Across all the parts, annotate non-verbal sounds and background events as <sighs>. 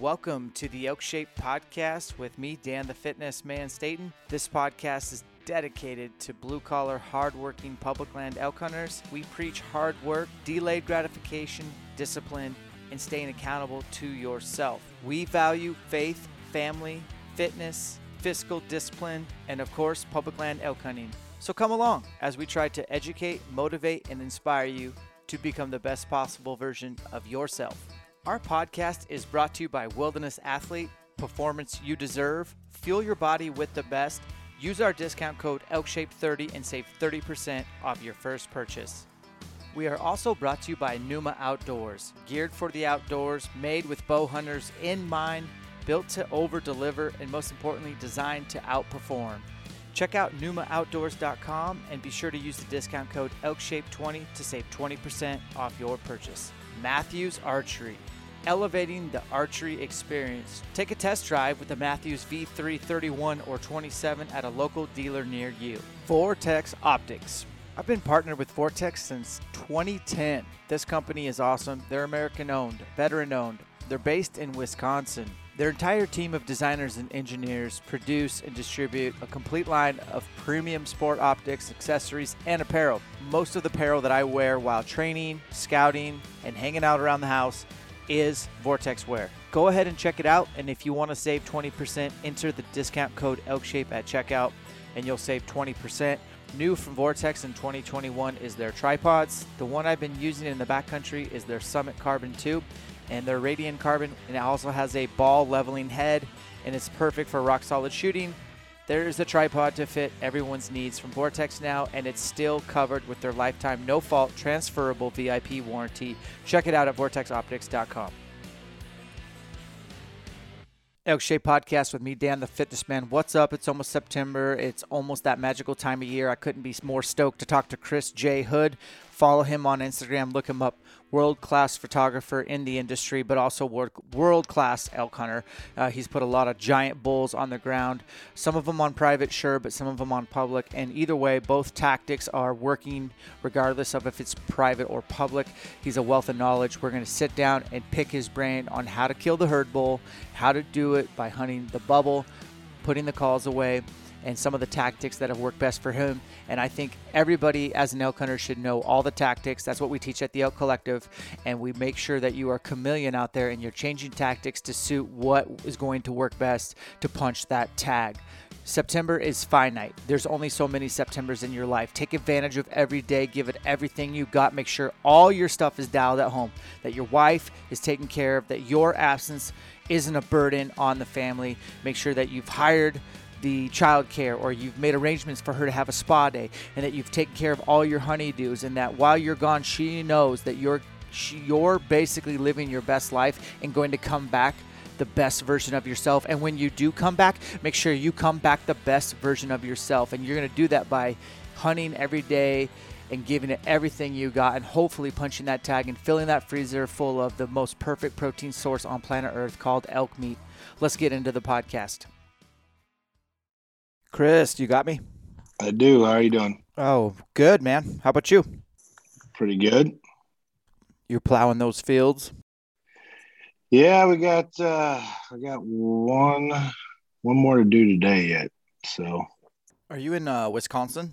Welcome to the Elk Shape Podcast with me, Dan the Fitness Man Staton. This podcast is dedicated to blue collar, hardworking public land elk hunters. We preach hard work, delayed gratification, discipline, and staying accountable to yourself. We value faith, family, fitness, fiscal discipline, and of course, public land elk hunting. So come along as we try to educate, motivate, and inspire you to become the best possible version of yourself. Our podcast is brought to you by Wilderness Athlete, Performance You Deserve. Fuel your body with the best. Use our discount code ELKSHAPE30 and save 30% off your first purchase. We are also brought to you by Numa Outdoors, geared for the outdoors, made with bow hunters in mind, built to over deliver, and most importantly, designed to outperform. Check out NumaOutdoors.com and be sure to use the discount code ELKSHAPE20 to save 20% off your purchase. Mathews Archery, elevating the archery experience. Take a test drive with the Mathews V3 31 or 27 at a local dealer near you. Vortex Optics. I've been partnered with Vortex since 2010. This company is awesome. They're American owned, veteran owned. They're based in Wisconsin. Their entire team of designers and engineers produce and distribute a complete line of premium sport optics, accessories, and apparel. Most of the apparel that I wear while training, scouting, and hanging out around the house is Vortex Wear. Go ahead and check it out, and if you want to save 20%, enter the discount code ELKSHAPE at checkout, and you'll save 20%. New from Vortex in 2021 is their tripods. The one I've been using in the backcountry is their Summit Carbon 2 and their Radian Carbon, and it also has a ball leveling head, and it's perfect for rock solid shooting. There is a tripod to fit everyone's needs from Vortex now, and it's still covered with their lifetime no fault transferable VIP warranty. Check it out at vortexoptics.com. Elk Shape Podcast with me, Dan the Fitness Man. What's up? It's almost September. It's almost that magical time of year. I couldn't be more stoked to talk to Chris J. Hood. Follow him on Instagram. Look him up world class photographer in the industry, but also world class elk hunter. Uh, he's put a lot of giant bulls on the ground, some of them on private, sure, but some of them on public. And either way, both tactics are working regardless of if it's private or public. He's a wealth of knowledge. We're going to sit down and pick his brain on how to kill the herd bull, how to do it by hunting the bubble, putting the calls away and some of the tactics that have worked best for him. And I think everybody as an elk hunter should know all the tactics. That's what we teach at the Elk Collective. And we make sure that you are chameleon out there and you're changing tactics to suit what is going to work best to punch that tag. September is finite. There's only so many Septembers in your life. Take advantage of every day. Give it everything you got. Make sure all your stuff is dialed at home, that your wife is taken care of, that your absence isn't a burden on the family. Make sure that you've hired the childcare or you've made arrangements for her to have a spa day and that you've taken care of all your honeydews and that while you're gone she knows that you're you're basically living your best life and going to come back the best version of yourself. And when you do come back make sure you come back the best version of yourself. And you're going to do that by hunting every day and giving it everything you got and hopefully punching that tag and filling that freezer full of the most perfect protein source on planet earth called elk meat. Let's get into the podcast Chris, you got me? I do. How are you doing? Oh, good, man. How about you? Pretty good. You're plowing those fields? Yeah, we got uh we got one one more to do today yet. So Are you in uh Wisconsin?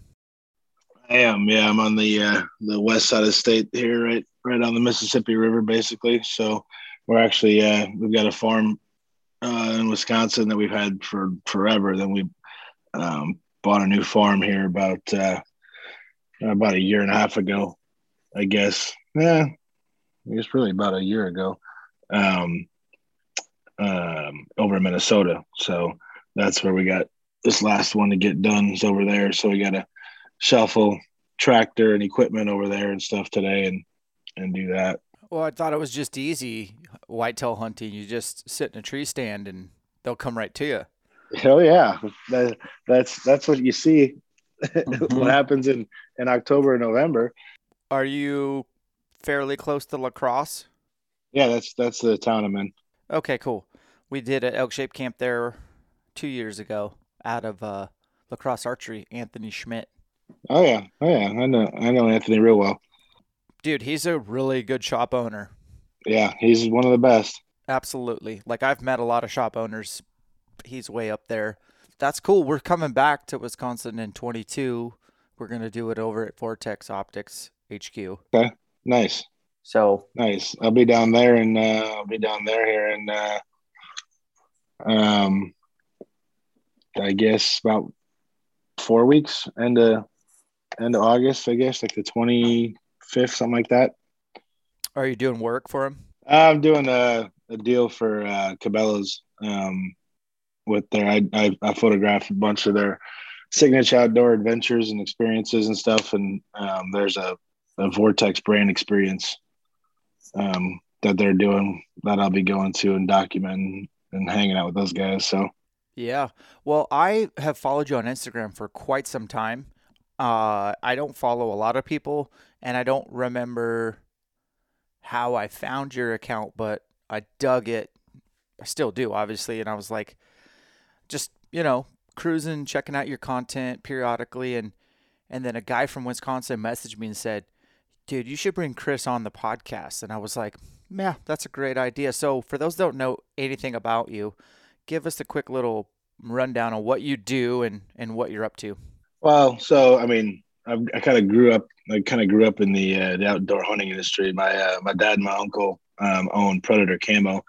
I am, yeah. I'm on the uh the west side of the state here, right right on the Mississippi River basically. So we're actually uh we've got a farm uh in Wisconsin that we've had for forever. Then we um, bought a new farm here about uh, about a year and a half ago, I guess. Yeah, I guess really about a year ago, um, um, over in Minnesota. So that's where we got this last one to get done is over there. So we got to shuffle tractor and equipment over there and stuff today and and do that. Well, I thought it was just easy whitetail hunting. You just sit in a tree stand and they'll come right to you. Hell yeah, that, that's that's what you see. <laughs> Mm-hmm. what happens in in October and November? Are you fairly close to La Crosse? Yeah, that's that's the town I'm in. Okay, cool. We did an elk shape camp there two years ago out of uh, La Crosse Archery. Anthony Schmidt. Oh yeah, oh yeah, I know I know Anthony real well. Dude, he's a really good shop owner. Yeah, he's one of the best. Absolutely. Like I've met a lot of shop owners he's way up there. That's cool. We're coming back to Wisconsin in 22. We're gonna do it over at Vortex Optics HQ. Okay, nice. So nice. I'll be down there, and uh, I'll be down there here, and uh, um, I guess about four weeks, end of end of August, I guess, like the 25th, something like that. Are you doing work for him? I'm doing a, a deal for uh, Cabela's. Um, with their I, I, I photographed a bunch of their signature outdoor adventures and experiences and stuff. And um, there's a, a vortex brand experience um, that they're doing that i'll be going to and documenting and hanging out with those guys. So yeah. Well i have followed you on instagram for quite some time. Uh, i don't follow a lot of people and i don't remember how i found your account but i dug it. I still do obviously. And i was like just you know cruising, checking out your content periodically, and and then a guy from Wisconsin messaged me and said, "Dude, you should bring Chris on the podcast." And I was like, "Yeah, that's a great idea." So for those that don't know anything about you, give us a quick little rundown on what you do and and what you're up to. Well, so I mean, I, I kind of grew up. I kind of grew up in the uh, the outdoor hunting industry. My uh, my dad and my uncle um, owned Predator Camo,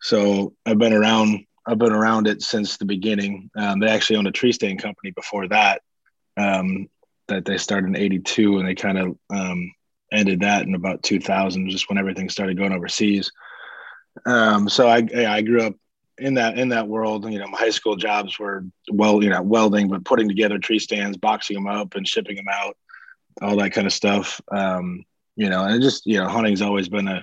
so I've been around I've been around it since the beginning. Um, they actually owned a tree stand company before that, um, that they started in '82, and they kind of um, ended that in about 2000, just when everything started going overseas. Um, so I, I grew up in that in that world. You know, my high school jobs were well, you know, welding, but putting together tree stands, boxing them up, and shipping them out, all that kind of stuff. Um, you know, and just you know, hunting's always been a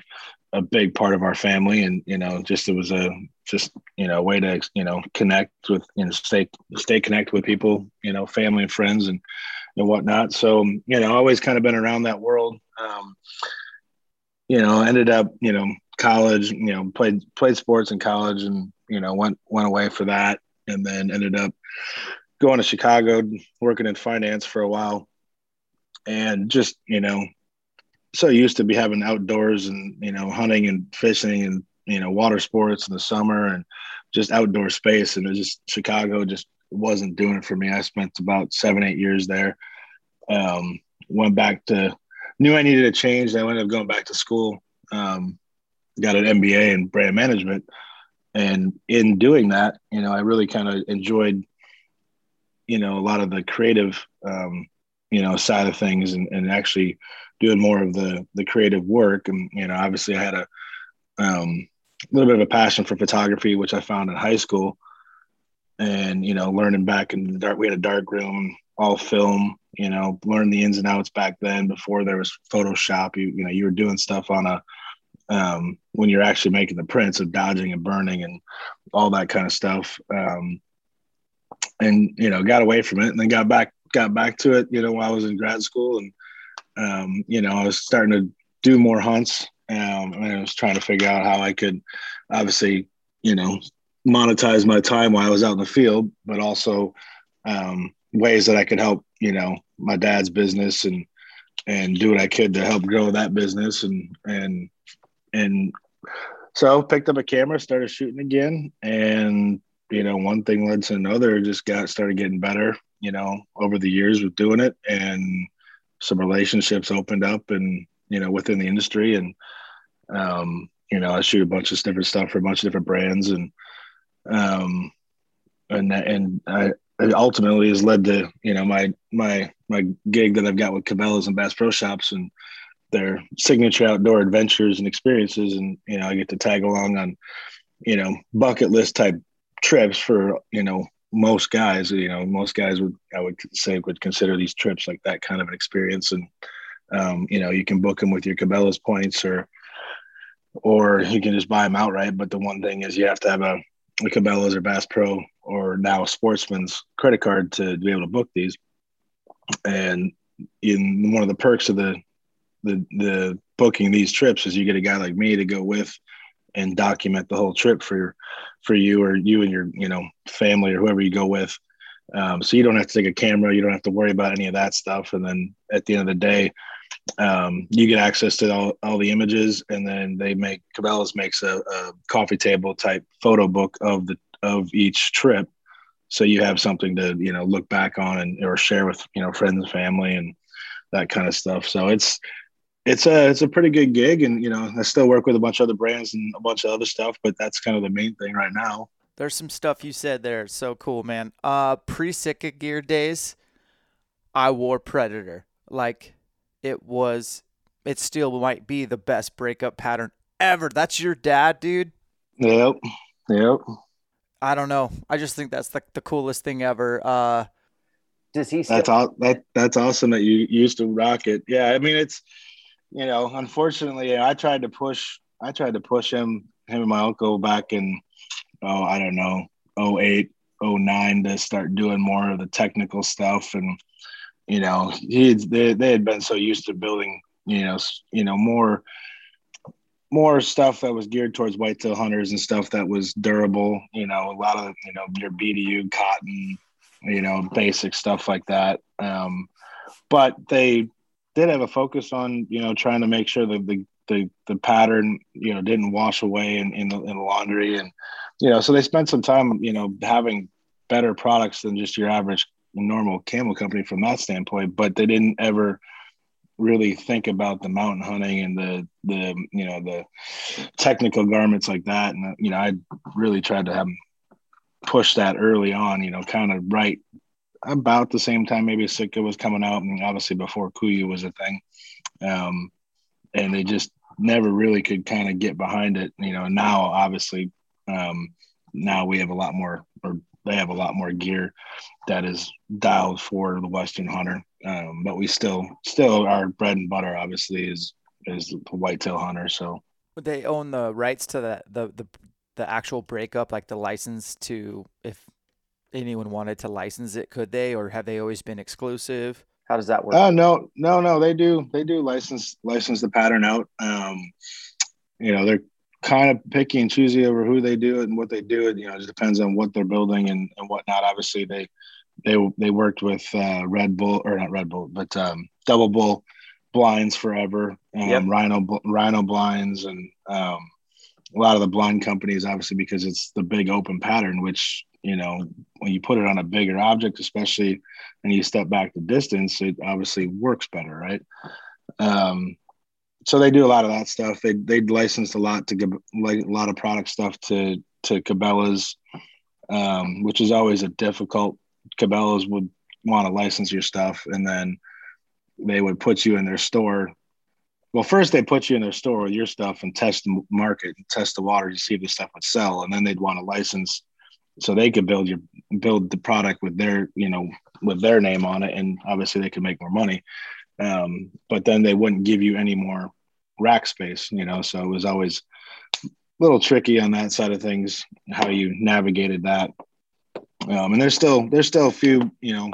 a big part of our family and you know just it was a just you know way to you know connect with you know stay stay connected with people you know family and friends and and whatnot so you know always kind of been around that world um, you know ended up you know college you know played played sports in college and you know went went away for that and then ended up going to chicago working in finance for a while and just you know so used to be having outdoors and you know hunting and fishing and you know water sports in the summer and just outdoor space. And it just chicago just wasn't doing it for me. I spent about seven eight years there. Um, went back to knew i needed a change. I ended up going back to school um, got an mba in brand management. And in doing that you know i really kind of enjoyed you know a lot of the creative um, you know side of things and, and actually doing more of the the creative work. And you know obviously i had a um, little bit of a passion for photography which i found in high school. And you know learning back in the dark we had a dark room all film you know learn the ins and outs back then before there was photoshop. You you know you were doing stuff on a um, when you're actually making the prints of dodging and burning and all that kind of stuff. Um, and you know got away from it and then got back got back to it you know while i was in grad school and um, you know i was starting to do more hunts. Um, and i was trying to figure out how i could obviously you know monetize my time while i was out in the field but also um, ways that i could help you know my dad's business and and do what i could to help grow that business. And and and so picked up a camera started shooting again and you know, one thing led to another, just got started getting better, you know, over the years with doing it. And some relationships opened up and, you know, within the industry. And, um, you know, I shoot a bunch of different stuff for a bunch of different brands and, um, and, and I, it ultimately has led to, you know, my, my, my gig that I've got with Cabela's and Bass Pro Shops and their signature outdoor adventures and experiences. And, you know, I get to tag along on, you know, bucket list type trips for you know most guys you know most guys would i would say would consider these trips like that kind of an experience. And um, you know you can book them with your cabela's points or or you can just buy them outright. But the one thing is you have to have a, a cabela's or bass pro or now sportsman's credit card to be able to book these. And in one of the perks of the the the booking these trips is you get a guy like me to go with and document the whole trip for for you or you and your you know family or whoever you go with. Um, so you don't have to take a camera. You don't have to worry about any of that stuff. And then at the end of the day um, you get access to all, all the images and then they make cabela's makes a, a coffee table type photo book of the of each trip. So you have something to you know look back on and or share with you know friends and family and that kind of stuff. So it's it's a it's a pretty good gig, and you know I still work with a bunch of other brands and a bunch of other stuff, but that's kind of the main thing right now. There's some stuff you said there, so cool, man. Uh, pre Sitka gear days, I wore Predator. Like it was, it still might be the best breakup pattern ever. That's your dad, dude. Yep, yep. I don't know. I just think that's like the coolest thing ever. Uh, does he? Still- that's all. That that's awesome that you used to rock it. Yeah, I mean it's you know, unfortunately, I tried to push. I tried to push him, him and my uncle back in, oh, I don't know, 08, 09 to start doing more of the technical stuff. And, you know, he they, they had been so used to building, you know, you know, more, more stuff that was geared towards whitetail hunters and stuff that was durable, you know, a lot of, you know, your BDU cotton, you know, basic stuff like that. Um, but they did have a focus on you know trying to make sure that the the, the pattern you know didn't wash away in, in the, in the laundry. And you know so they spent some time you know having better products than just your average normal camo company from that standpoint. But they didn't ever really think about the mountain hunting and the the you know the technical garments like that. And you know i really tried to have them push that early on you know kind of right about the same time maybe Sitka was coming out, and obviously before KUIU was a thing. Um, and they just never really could kind of get behind it. You know, now obviously, um, now we have a lot more, or they have a lot more gear that is dialed for the Western hunter. Um, but we still, still our bread and butter obviously is is the whitetail hunter. So they own the rights to the the the, the actual breakup, like the license to if anyone wanted to license it, could they, or have they always been exclusive? How does that work? Oh uh, no, no, no. They do. They do license license the pattern out. Um, you know, they're kind of picky and choosy over who they do it and what they do it. You know, it just depends on what they're building and, and whatnot. Obviously, they they they worked with uh, Red Bull or not Red Bull, but um, Double Bull blinds forever. Um, yep. Rhino Rhino blinds and um, a lot of the blind companies, obviously, because it's the big open pattern, which you know when you put it on a bigger object especially and you step back the distance it obviously works better right? Um, so they do a lot of that stuff. They they licensed a lot to give like a lot of product stuff to to cabela's um, which is always a difficult cabela's would want to license your stuff and then they would put you in their store. Well first they put you in their store with your stuff and test the market and test the water to see if the stuff would sell and then they'd want to license so they could build your build the product with their you know with their name on it, and obviously they could make more money. Um, but then they wouldn't give you any more rack space, you know. So it was always a little tricky on that side of things, how you navigated that. Um, and there's still there's still a few, you know,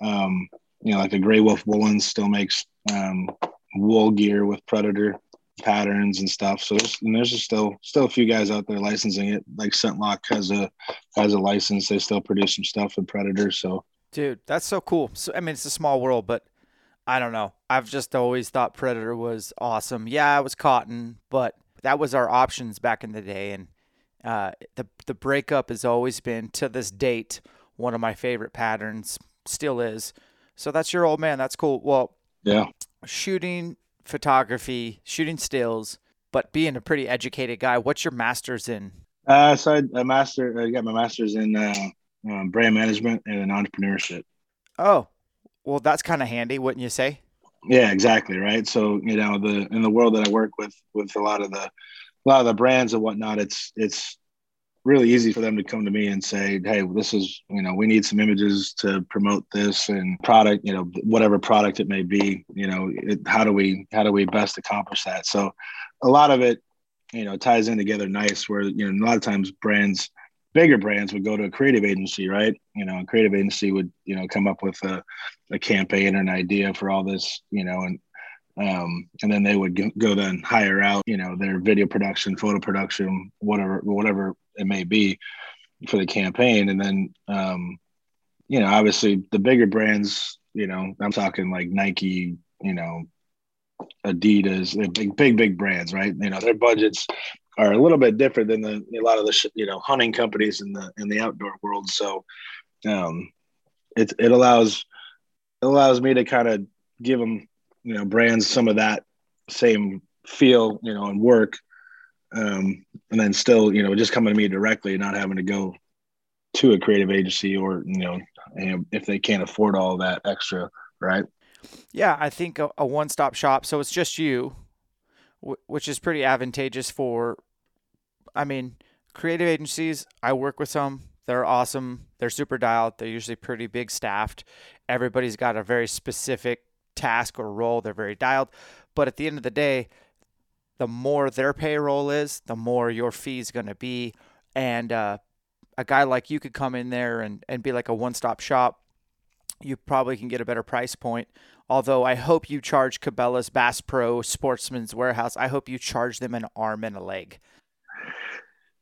um, you know, like the Gray Wolf Woolens still makes um, wool gear with predator patterns and stuff. So there's, and there's still still a few guys out there licensing it. Like ScentLok has a has a license. They still produce some stuff with Predator. So dude, that's so cool. So I mean, it's a small world, but I don't know. I've just always thought Predator was awesome. Yeah, it was cotton, but that was our options back in the day. And uh, the the breakup has always been to this date one of my favorite patterns. Still is. So that's your old man. That's cool. Well, yeah. Shooting photography, shooting stills, but being a pretty educated guy. What's your master's in? Uh, so I, a master. I got my master's in uh, um, brand management and entrepreneurship. Oh, well, that's kind of handy, wouldn't you say? Yeah, exactly. Right. So you know, the in the world that I work with, with a lot of the, a lot of the brands and whatnot, it's it's really easy for them to come to me and say, "Hey, this is you know, we need some images to promote this and product, you know, whatever product it may be. You know, it, how do we how do we best accomplish that?" So, a lot of it, you know, ties in together nice. Where you know, a lot of times brands bigger brands would go to a creative agency, right? You know, a creative agency would, you know, come up with a, a campaign or an idea for all this, you know, and um, and then they would go then hire out, you know, their video production, photo production, whatever, whatever it may be for the campaign. And then, um, you know, obviously the bigger brands, you know, I'm talking like Nike, you know, Adidas, big, big, big brands, right? You know, their budgets are a little bit different than the a lot of the you know hunting companies in the in the outdoor world. So um, it it allows it allows me to kind of give them you know brands some of that same feel you know and work um, and then still you know just coming to me directly not having to go to a creative agency or you know if they can't afford all that extra right yeah i think a, a one-stop shop so it's just you which is pretty advantageous for, I mean, creative agencies. I work with some. They're awesome. They're super dialed. They're usually pretty big staffed. Everybody's got a very specific task or role. They're very dialed. But at the end of the day, the more their payroll is, the more your fee is going to be. And uh, a guy like you could come in there and, and be like a one stop shop. You probably can get a better price point Although I hope you charge Cabela's Bass Pro Sportsman's Warehouse. I hope you charge them an arm and a leg.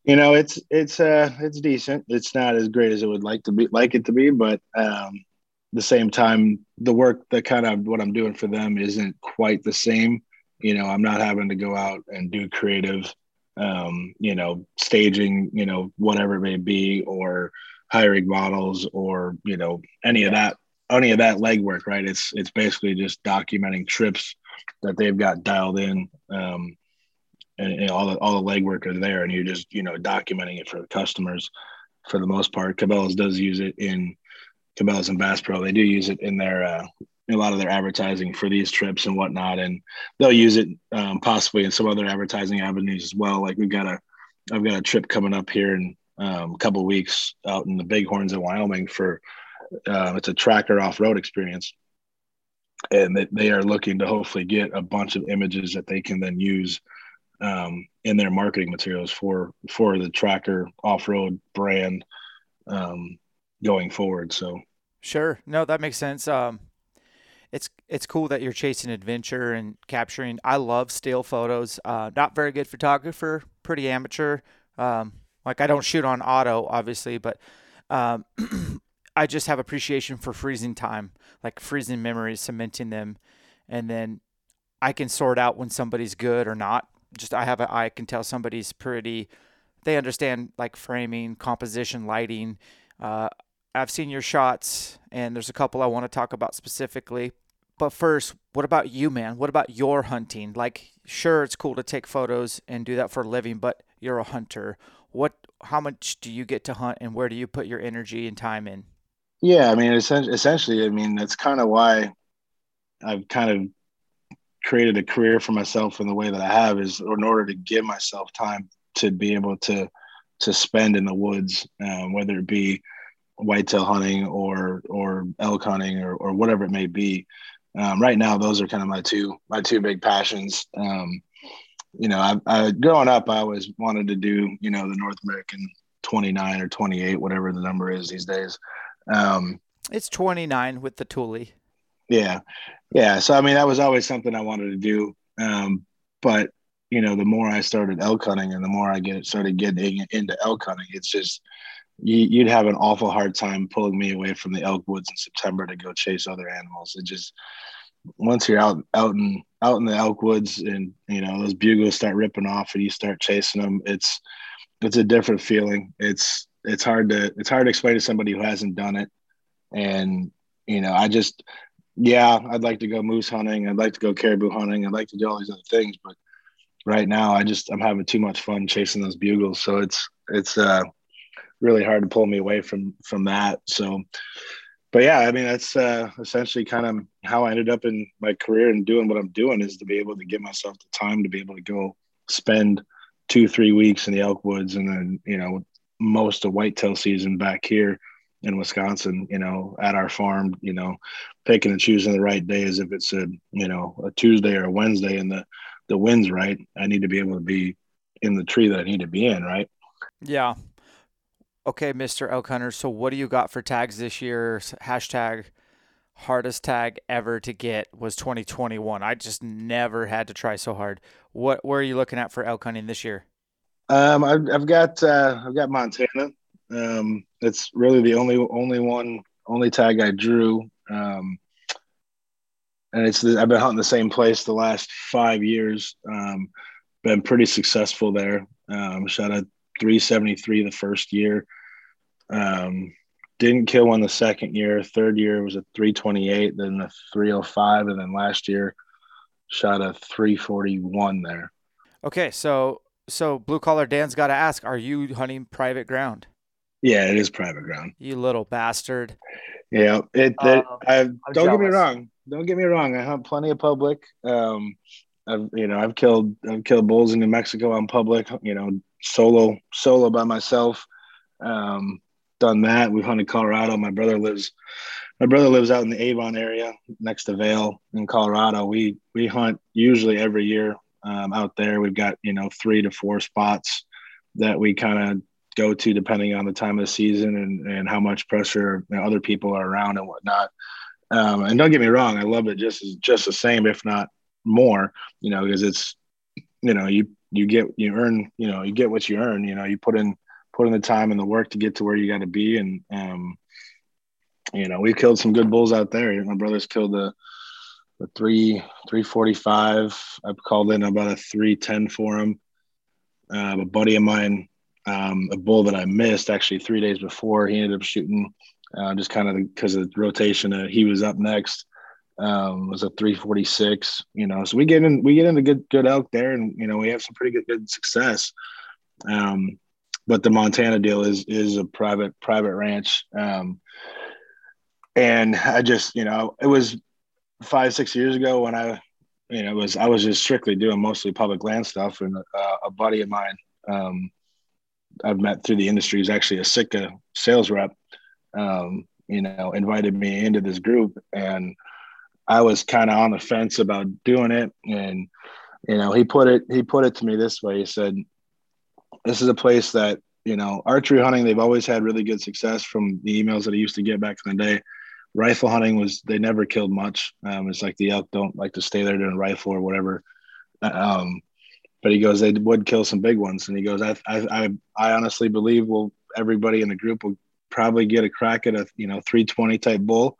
You know, it's it's uh it's decent. It's not as great as it would like to be like it to be, but um the same time the work that kind of what I'm doing for them isn't quite the same. You know, I'm not having to go out and do creative um, you know, staging, you know, whatever it may be, or hiring models or, you know, any of that any of that legwork, right? It's it's basically just documenting trips that they've got dialed in, um, and, and all the all the legwork are there, and you're just you know documenting it for the customers for the most part. Cabela's does use it in Cabela's and Bass Pro. They do use it in their uh, a lot of their advertising for these trips and whatnot, and they'll use it um, possibly in some other advertising avenues as well. Like we've got a I've got a trip coming up here in um, a couple weeks out in the Bighorns in Wyoming for uh, it's a tracker off-road experience. And they, they are looking to hopefully get a bunch of images that they can then use um, in their marketing materials for for the tracker off-road brand um, going forward. So sure. No that makes sense. Um, it's it's cool that you're chasing adventure and capturing i love still photos uh, not very good photographer pretty amateur um, like i don't shoot on auto obviously but um, <clears throat> I just have appreciation for freezing time, like freezing memories, cementing them, and then I can sort out when somebody's good or not. Just I have a I can tell somebody's pretty. They understand like framing, composition, lighting. Uh, I've seen your shots, and there's a couple I want to talk about specifically. But first, what about you, man? What about your hunting? Like, sure, it's cool to take photos and do that for a living, but you're a hunter. What? How much do you get to hunt, and where do you put your energy and time in? Yeah, I mean, essentially, I mean, that's kind of why I've kind of created a career for myself in the way that I have is in order to give myself time to be able to to spend in the woods, um, whether it be whitetail hunting or or elk hunting or, or whatever it may be. Um, right now, those are kind of my two my two big passions. Um, you know, I, I growing up, I always wanted to do you know the North American 29 or 28, whatever the number is these days. Um, it's 29 with the tule. Yeah, yeah. So I mean, that was always something I wanted to do. Um, but you know, the more I started elk hunting and the more I get started getting into elk hunting, it's just you, would have an awful hard time pulling me away from the elk woods in September to go chase other animals. It just once you're out out in out in the elk woods and you know those bugles start ripping off and you start chasing them, it's it's a different feeling. It's it's hard to it's hard to explain to somebody who hasn't done it. And you know, I just yeah, I'd like to go moose hunting. I'd like to go caribou hunting. I'd like to do all these other things, but right now I just I'm having too much fun chasing those bugles. So it's it's uh, really hard to pull me away from from that. So, but yeah, I mean that's uh, essentially kind of how I ended up in my career and doing what I'm doing is to be able to give myself the time to be able to go spend two three weeks in the elk woods and then you know most of whitetail season back here in Wisconsin, you know, at our farm, you know, picking and choosing the right days. If it's a, you know, a Tuesday or a Wednesday and the, the wind's right, I need to be able to be in the tree that I need to be in. Right. Yeah. Okay, Mr. Elk Hunter. So what do you got for tags this year? Hashtag hardest tag ever to get was 2021. I just never had to try so hard. What, where are you looking at for elk hunting this year? Um, I've, I've got, uh, I've got Montana. Um, it's really the only only one only tag I drew. Um, and it's I've been hunting the same place the last five years. Um, been pretty successful there. Um, shout a 373 the first year. Um, didn't kill one the second year. Third year was a 328, then a 305, and then last year shot a 341 there. Okay, so so blue collar Dan's got to ask: Are you hunting private ground? Yeah, it is private ground. You little bastard. Yeah, it. Um, I don't jealous. get me wrong. Don't get me wrong. I hunt plenty of public. Um, I've you know I've killed I've killed bulls in New Mexico on public. You know, solo solo by myself. Um, done that. We've hunted Colorado. My brother lives. My brother lives out in the Avon area next to Vail in Colorado. We we hunt usually every year um, out there. We've got you know three to four spots that we kind of go to depending on the time of the season and, and how much pressure you know, other people are around and whatnot. Um, and don't get me wrong, I love it just just the same, if not more, you know, because it's, you know, you, you get, you earn, you know, you get what you earn, you know, you put in, put in the time and the work to get to where you got to be. And, um, you know, we've killed some good bulls out there. My brother's killed a, a three, 345. I've called in about a 310 for him. Uh, a buddy of mine um, a bull that I missed actually three days before. He ended up shooting uh, just kind of because of the rotation. Uh, he was up next. Um, was a 346. You know, so we get in we get into good good elk there, and you know we have some pretty good good success. Um, but the Montana deal is is a private private ranch. Um, and I just you know it was five six years ago when I you know was I was just strictly doing mostly public land stuff, and uh, a buddy of mine um, I've met through the industry is actually a Sitka sales rep. Um, you know, invited me into this group, and I was kind of on the fence about doing it. And you know, he put it he put it to me this way. He said, "This is a place that you know, archery hunting. They've always had really good success from the emails that I used to get back in the day. Rifle hunting was they never killed much. Um, it's like the elk don't like to stay there doing rifle or whatever. Um, but he goes, they would kill some big ones. And he goes, I, I, I honestly believe we'll, everybody in the group will probably get a crack at a, you know, 320 type bull.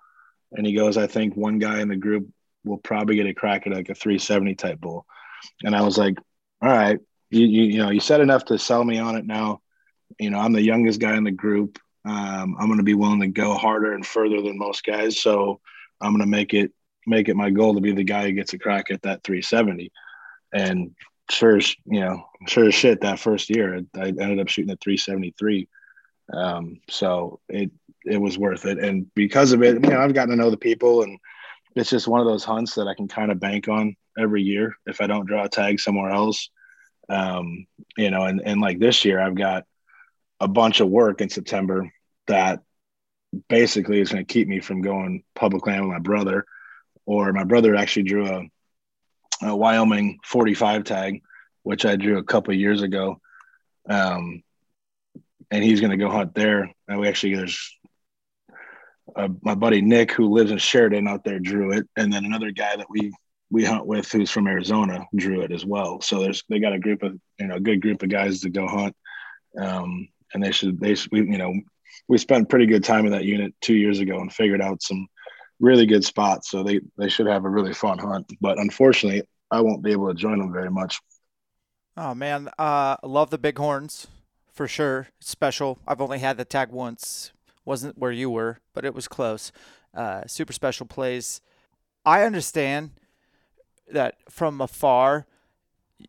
And he goes, I think one guy in the group will probably get a crack at like a 370 type bull. And I was like, all right, you, you, you know, you said enough to sell me on it now. You know, I'm the youngest guy in the group. Um, I'm going to be willing to go harder and further than most guys. So I'm going to make it, make it my goal to be the guy who gets a crack at that 370. And sure you know, sure as shit that first year, I ended up shooting at 373. Um, so it it was worth it, and because of it, you know, I've gotten to know the people, and it's just one of those hunts that I can kind of bank on every year if I don't draw a tag somewhere else. Um, you know, and and like this year, I've got a bunch of work in September that basically is going to keep me from going public land with my brother. Or my brother actually drew a, a Wyoming 45 tag, which I drew a couple years ago. Um, and he's going to go hunt there. And we actually, there's uh, my buddy Nick, who lives in Sheridan out there, drew it. And then another guy that we, we hunt with who's from Arizona drew it as well. So there's, they got a group of, you know, a good group of guys to go hunt. Um, and they should, they, we, you know, we spent pretty good time in that unit two years ago and figured out some really good spots. So they they should have a really fun hunt. But unfortunately, I won't be able to join them very much. Oh man, uh, love the bighorns for sure. special. I've only had the tag once. Wasn't where you were, but it was close. Uh, super special plays. I understand that from afar,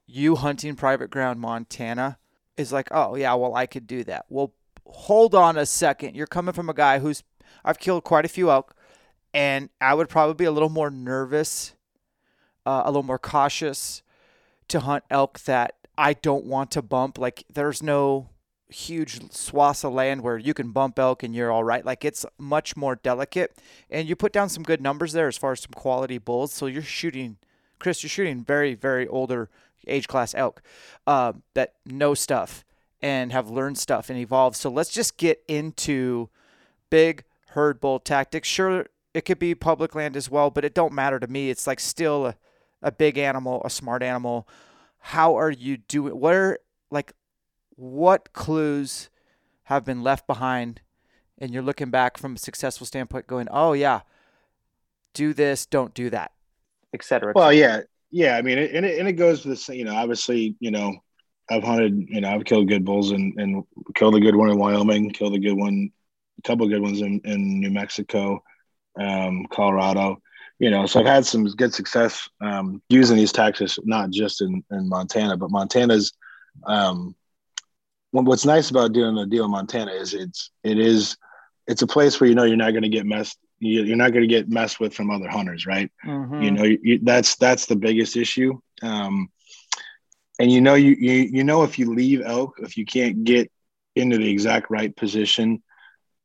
you hunting private ground Montana is like, oh yeah, well I could do that. Well, hold on a second. You're coming from a guy who's I've killed quite a few elk, and I would probably be a little more nervous, uh, a little more cautious to hunt elk that I don't want to bump. Like there's no huge swaths of land where you can bump elk and you're all right. Like it's much more delicate, and you put down some good numbers there as far as some quality bulls. So you're shooting, Chris. You're shooting very very older age class elk uh, that know stuff and have learned stuff and evolved. So let's just get into big herd bull tactics. Sure, it could be public land as well, but it don't matter to me. It's like still a, a big animal, a smart animal. How are you doing? Where like what clues have been left behind and you're looking back from a successful standpoint going, "Oh yeah, do this, don't do that." etc. Well, yeah. Yeah, I mean, it, and, it, and it goes to the you know, obviously, you know, I've hunted, you know, I've killed good bulls and, and killed a good one in Wyoming, killed a good one, a couple good ones in, in New Mexico, um, Colorado, you know, so I've had some good success um, using these tactics, not just in, in Montana, but Montana's, um, what's nice about doing the deal in Montana is it's, it is, it's a place where, you know, you're not going to get messed, you're not going to get messed with from other hunters. Right. Mm-hmm. You know, you, that's, that's the biggest issue. Um, and you know you, you you know if you leave elk if you can't get into the exact right position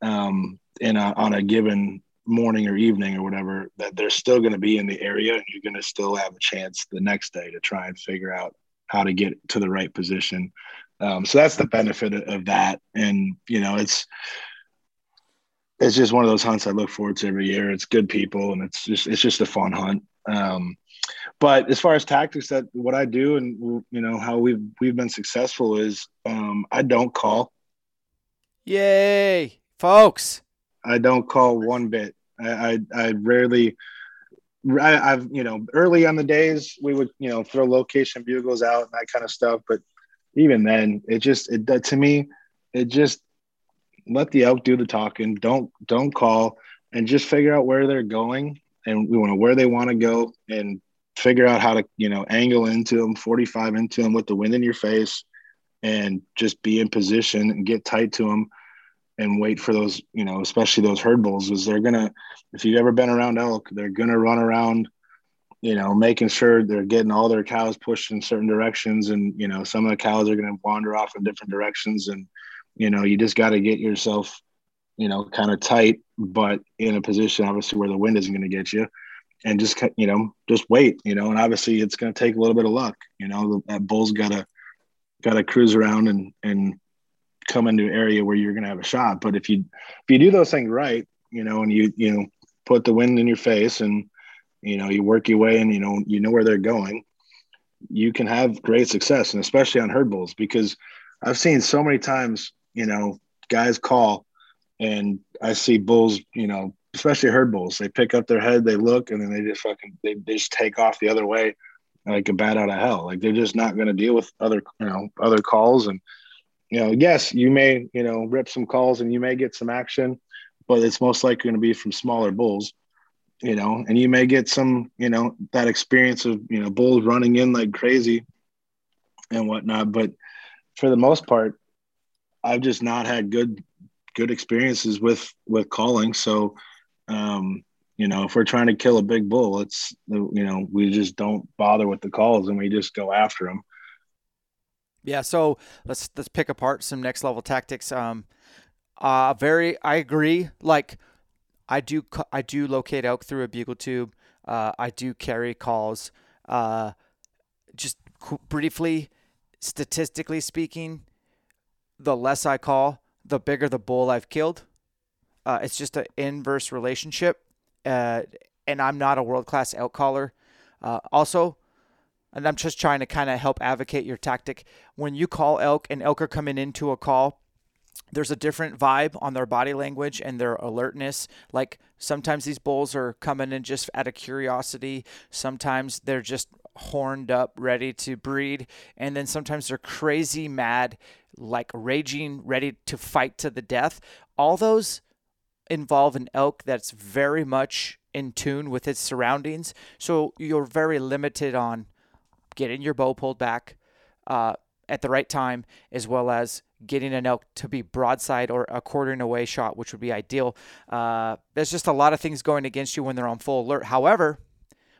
um, in a, on a given morning or evening or whatever that they're still going to be in the area and you're going to still have a chance the next day to try and figure out how to get to the right position um, so that's the benefit of that and you know it's it's just one of those hunts i look forward to every year it's good people and it's just it's just a fun hunt um, but as far as tactics that what I do and you know how we've we've been successful is um, I don't call. Yay, folks! I don't call one bit. I I, I rarely. I, I've you know early on the days we would you know throw location bugles out and that kind of stuff, but even then it just it to me it just let the elk do the talking. Don't don't call and just figure out where they're going and we want to where they want to go and figure out how to you know angle into them 45 into them with the wind in your face and just be in position and get tight to them and wait for those you know especially those herd bulls is they're gonna if you've ever been around elk they're gonna run around you know making sure they're getting all their cows pushed in certain directions and you know some of the cows are gonna wander off in different directions and you know you just got to get yourself you know kind of tight but in a position obviously where the wind isn't going to get you. And just you know just wait you know and obviously it's going to take a little bit of luck you know that bull's got to got to cruise around and and come into an area where you're going to have a shot. But if you if you do those things right you know and you you know put the wind in your face and you know you work your way and you know you know where they're going you can have great success and especially on herd bulls because i've seen so many times you know guys call and i see bulls you know especially herd bulls. They pick up their head, they look, and then they just fucking they, they just take off the other way like a bat out of hell. Like they're just not going to deal with other you know other calls. And you know, yes, you may you know rip some calls and you may get some action, but it's most likely going to be from smaller bulls. You know, and you may get some you know that experience of you know bulls running in like crazy and whatnot. But for the most part, I've just not had good good experiences with with calling. So um, you know, if we're trying to kill a big bull, it's you know we just don't bother with the calls and we just go after them. Yeah, so let's let's pick apart some next level tactics. Um, uh, very, I agree. Like, I do I do locate elk through a bugle tube. Uh, I do carry calls. Uh, just briefly, statistically speaking, the less I call, the bigger the bull I've killed. Uh, it's just an inverse relationship. Uh, and I'm not a world class elk caller. Uh, also, and I'm just trying to kind of help advocate your tactic. When you call elk and elk are coming into a call, there's a different vibe on their body language and their alertness. Like sometimes these bulls are coming in just out of curiosity. Sometimes they're just horned up, ready to breed. And then sometimes they're crazy mad, like raging, ready to fight to the death. All those involve an elk that's very much in tune with its surroundings. So you're very limited on getting your bow pulled back uh, at the right time, as well as getting an elk to be broadside or a quartering away shot, which would be ideal. Uh, there's just a lot of things going against you when they're on full alert. However,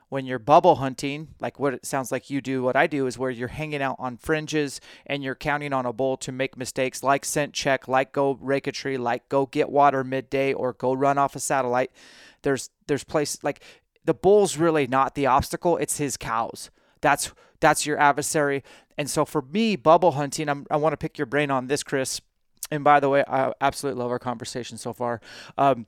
when you're bubble hunting, like what it sounds like you do, what I do is where you're hanging out on fringes and you're counting on a bull to make mistakes like scent check, like go rake a tree, like go get water midday or go run off a satellite. There's there's place like the bull's really not the obstacle, it's his cows. That's that's your adversary. And so for me, bubble hunting, I'm, i want to pick your brain on this, Chris. And by the way, I absolutely love our conversation so far. Um,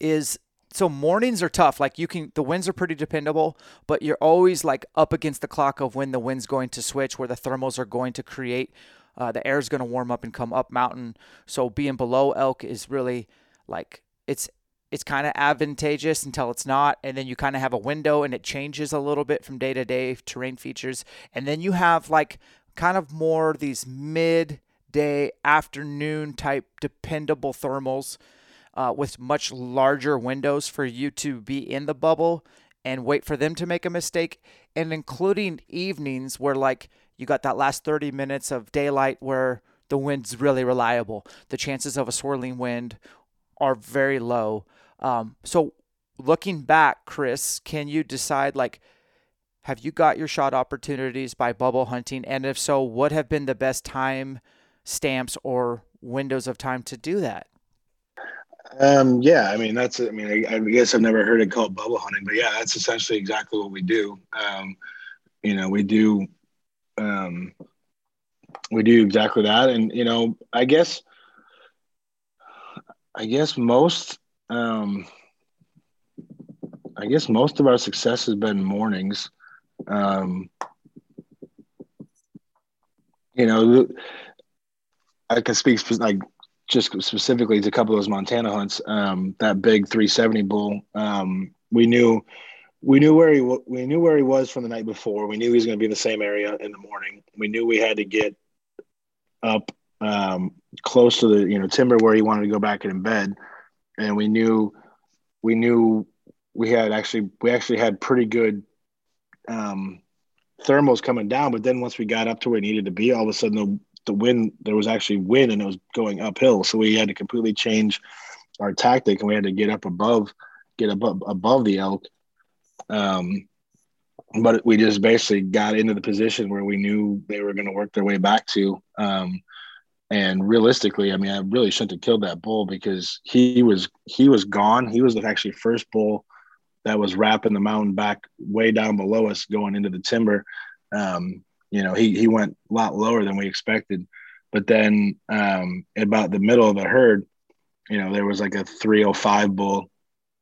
is so mornings are tough. Like you can, the winds are pretty dependable, but you're always like up against the clock of when the wind's going to switch, where the thermals are going to create. Uh, the air is going to warm up and come up mountain. So being below elk is really like it's it's kind of advantageous until it's not and then you kind of have a window and it changes a little bit from day to day terrain features and then you have like kind of more these mid day afternoon type dependable thermals uh, with much larger windows for you to be in the bubble and wait for them to make a mistake, and including evenings where like you got that last 30 minutes of daylight where the wind's really reliable. The chances of a swirling wind are very low. Um, so looking back, Chris, can you decide like have you got your shot opportunities by bubble hunting? And if so, what have been the best time stamps or windows of time to do that? Um, yeah, I mean that's I mean I, I, guess I've never heard it called bubble hunting, but yeah, that's essentially exactly what we do. Um, you know, we do um, we do exactly that, and you know, I guess I guess most um, I guess most of our success has been mornings. Um, you know, I can speak like just specifically to a couple of those Montana hunts, um, that big 370 bull, um, we knew we knew where he we knew where he was from the night before. We knew he was going to be in the same area in the morning. We knew we had to get up um, close to the you know timber where he wanted to go back in bed, and we knew we knew we had actually we actually had pretty good um, thermals coming down. But then once we got up to where it needed to be, all of a sudden the the wind there was actually wind and it was going uphill so we had to completely change our tactic and we had to get up above get above above the elk um, but we just basically got into the position where we knew they were going to work their way back to um, and realistically i mean i really shouldn't have killed that bull because he was he was gone he was the actually first bull that was wrapping the mountain back way down below us going into the timber um, you know, he he went a lot lower than we expected. But then um, about the middle of the herd, you know, there was like a 305 bull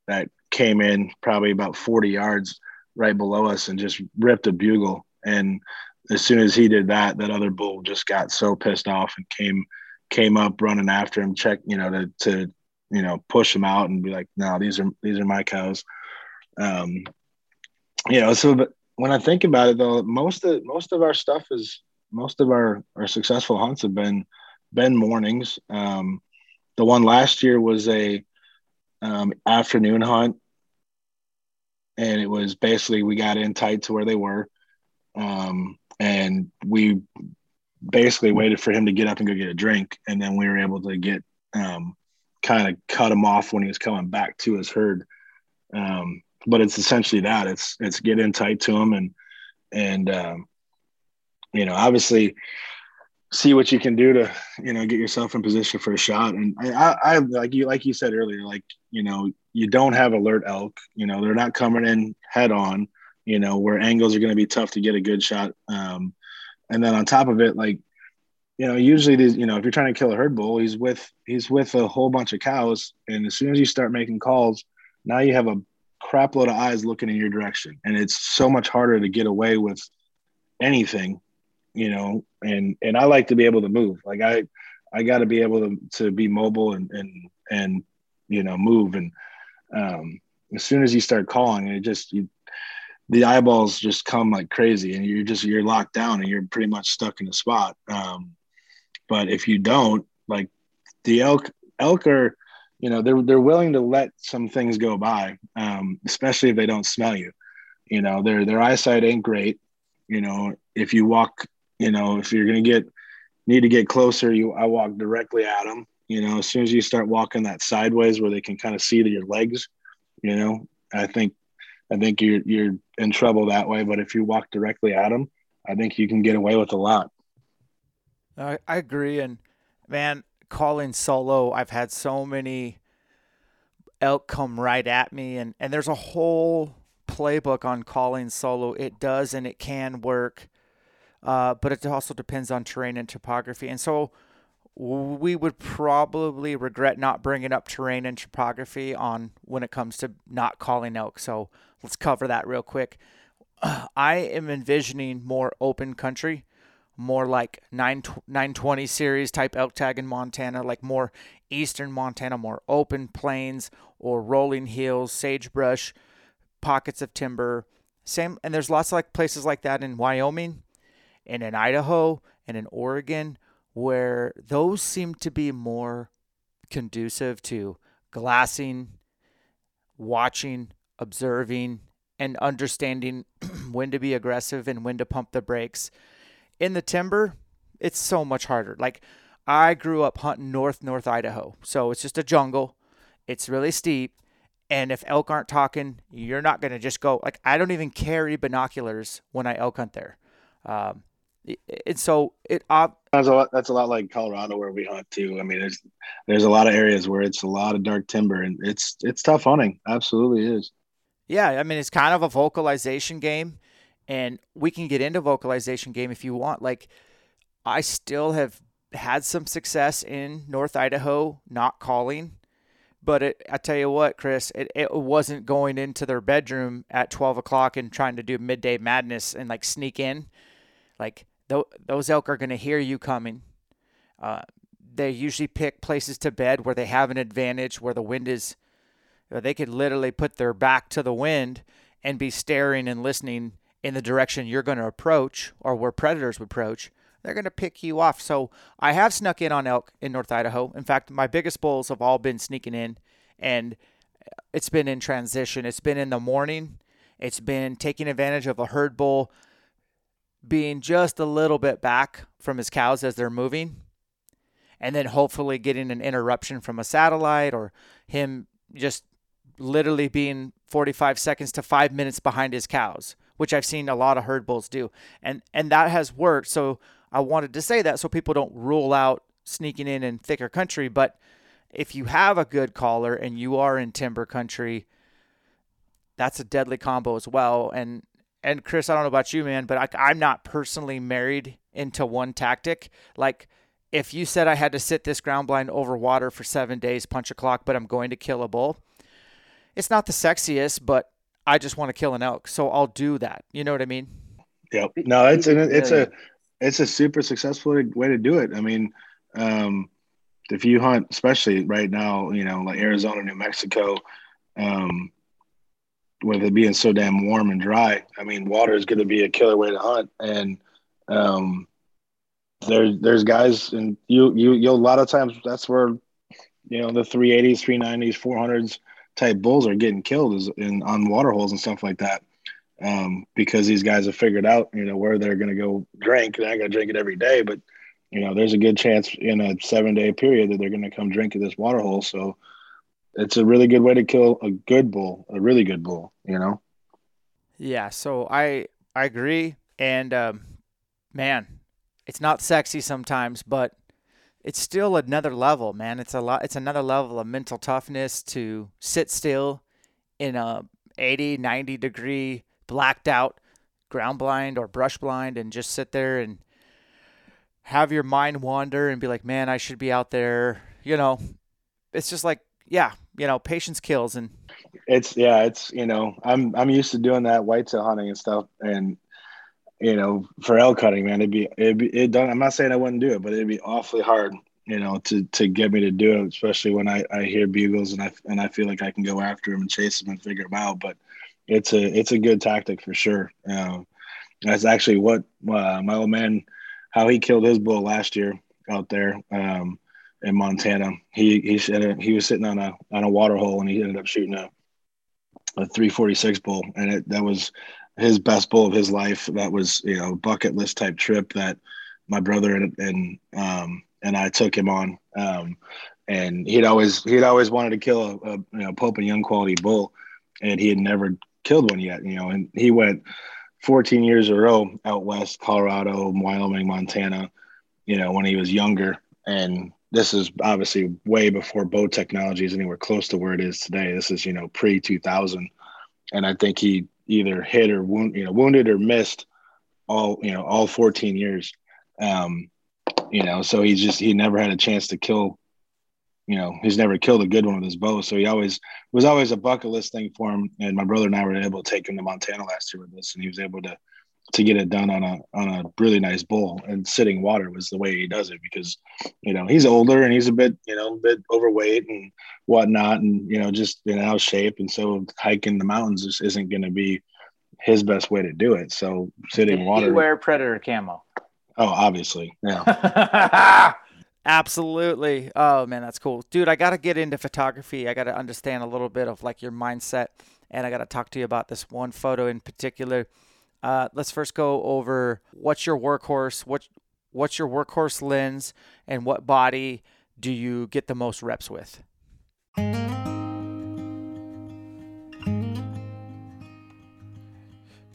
that came in probably about 40 yards right below us and just ripped a bugle. And as soon as he did that, that other bull just got so pissed off and came came up running after him, check, you know, to to you know push him out and be like, no, these are these are my cows. Um, you know, so but when I think about it, though, most of most of our stuff is most of our our successful hunts have been been mornings. Um, the one last year was a um, afternoon hunt, and it was basically we got in tight to where they were, um, and we basically waited for him to get up and go get a drink, and then we were able to get um, kind of cut him off when he was coming back to his herd. Um, but it's essentially that it's it's get in tight to him and and um, you know obviously see what you can do to you know get yourself in position for a shot. And I, I, I like you like you said earlier, like you know you don't have alert elk. You know they're not coming in head on. You know where angles are going to be tough to get a good shot. Um, and then on top of it, like you know, usually these, you know, if you're trying to kill a herd bull, he's with he's with a whole bunch of cows, and as soon as you start making calls, now you have a crap load of eyes looking in your direction, and it's so much harder to get away with anything, you know. And and I like to be able to move. Like I, I got to be able to to be mobile and and and you know move. And um, as soon as you start calling, it just you, the eyeballs just come like crazy, and you're just you're locked down, and you're pretty much stuck in a spot. Um, but if you don't, like the elk, elk are, you know, they're they're willing to let some things go by, um, especially if they don't smell you. You know, their their eyesight ain't great. You know, if you walk, you know, if you're gonna get need to get closer, you I walk directly at them. You know, as soon as you start walking that sideways where they can kind of see to your legs, you know, I think I think you're you're in trouble that way. But if you walk directly at them, I think you can get away with a lot. I, I agree. And man, calling solo, I've had so many elk come right at me, and, and there's a whole playbook on calling solo. It does and it can work, uh, but it also depends on terrain and topography. And so we would probably regret not bringing up terrain and topography on when it comes to not calling elk. So let's cover that real quick. <sighs> I am envisioning more open country more like 9, 920 series type elk tag in Montana, like more eastern Montana, more open plains or rolling hills, sagebrush, pockets of timber. Same, and there's lots of like places like that in Wyoming and in Idaho and in Oregon where those seem to be more conducive to glassing, watching, observing, and understanding <clears throat> when to be aggressive and when to pump the brakes in the timber, it's so much harder. Like I grew up hunting north north Idaho, so it's just a jungle. It's really steep, and if elk aren't talking, you're not gonna just go. Like I don't even carry binoculars when I elk hunt there. Um, and so it uh, that's a lot. That's a lot like Colorado where we hunt too. I mean, there's there's a lot of areas where it's a lot of dark timber, and it's it's tough hunting. Absolutely is. Yeah, I mean, it's kind of a vocalization game and we can get into vocalization game if you want like i still have had some success in north idaho not calling but it, i tell you what chris it, it wasn't going into their bedroom at 12 o'clock and trying to do midday madness and like sneak in like those elk are going to hear you coming uh, they usually pick places to bed where they have an advantage where the wind is they could literally put their back to the wind and be staring and listening in the direction you're going to approach or where predators would approach, they're going to pick you off. So I have snuck in on elk in North Idaho. In fact, my biggest bulls have all been sneaking in, and it's been in transition. It's been in the morning. It's been taking advantage of a herd bull being just a little bit back from his cows as they're moving, and then hopefully getting an interruption from a satellite or him just literally being 45 seconds to five minutes behind his cows which I've seen a lot of herd bulls do. And and that has worked. So I wanted to say that so people don't rule out sneaking in in thicker country, but if you have a good caller and you are in timber country, that's a deadly combo as well. And and Chris, I don't know about you, man, but I, I'm not personally married into one tactic. Like if you said I had to sit this ground blind over water for seven days, punch a clock, but I'm going to kill a bull, it's not the sexiest, but I just want to kill an elk, so I'll do that. You know what I mean? Yep. No, it's an, it's a it's a super successful way to do it. I mean, um, if you hunt, especially right now, you know, like Arizona, New Mexico, um, with it being so damn warm and dry, I mean, water is going to be a killer way to hunt. And um, there's there's guys, and you you you a lot of times that's where you know the 380s, 390s, 400s type bulls are getting killed is in on water holes and stuff like that. Um, because these guys have figured out, you know, where they're going to go drink. They're not going to drink it every day, but you know, there's a good chance in a seven day period that they're going to come drink at this water hole. So it's a really good way to kill a good bull, a really good bull, you know? Yeah. So I, I agree. And, um, man, It's not sexy sometimes, but it's still another level, man. It's a lot. It's another level of mental toughness to sit still in a 80, 90 degree blacked out ground blind or brush blind and just sit there and have your mind wander and be like, man, I should be out there. You know, it's just like, yeah, you know, patience kills. And it's, yeah, it's, you know, I'm, I'm used to doing that whitetail hunting and stuff. And, you know, for elk hunting, man, it'd be, it'd be, it done. I'm not saying I wouldn't do it, but it'd be awfully hard, you know, to, to get me to do it, especially when I, I hear bugles and I, and I feel like I can go after them and chase them and figure them out. But it's a, it's a good tactic for sure. Um, that's actually what uh, my old man, how he killed his bull last year out there um, in Montana. He he said he was sitting on a on a water hole and he ended up shooting a a 346 bull, and it, that was his best bull of his life. That was you know bucket list type trip that my brother and and um, and I took him on. Um, and he'd always he'd always wanted to kill a, a you know Pope and Young quality bull, and he had never killed one yet. You know, and he went 14 years in a row out west, Colorado, Wyoming, Montana, you know, when he was younger. And this is obviously way before bow technology is anywhere close to where it is today. This is, you know, pre 2000. And I think he either hit or wound, you know, wounded or missed all, you know, all 14 years. Um, you know, so he just, he never had a chance to kill you know, he's never killed a good one with his bow. So he always was always a bucket list thing for him. And my brother and I were able to take him to Montana last year with us, and he was able to to get it done on a on a really nice bull. And sitting water was the way he does it because, you know, he's older and he's a bit, you know, a bit overweight and whatnot, and you know, just in out of shape. And so hiking the mountains just isn't going to be his best way to do it. So sitting Did water. wear predator camo. Oh, obviously, yeah. <laughs> Absolutely. Oh man, that's cool. Dude, I got to get into photography. I got to understand a little bit of like your mindset and I got to talk to you about this one photo in particular. Uh, let's first go over what's your workhorse, what what's your workhorse lens and what body do you get the most reps with?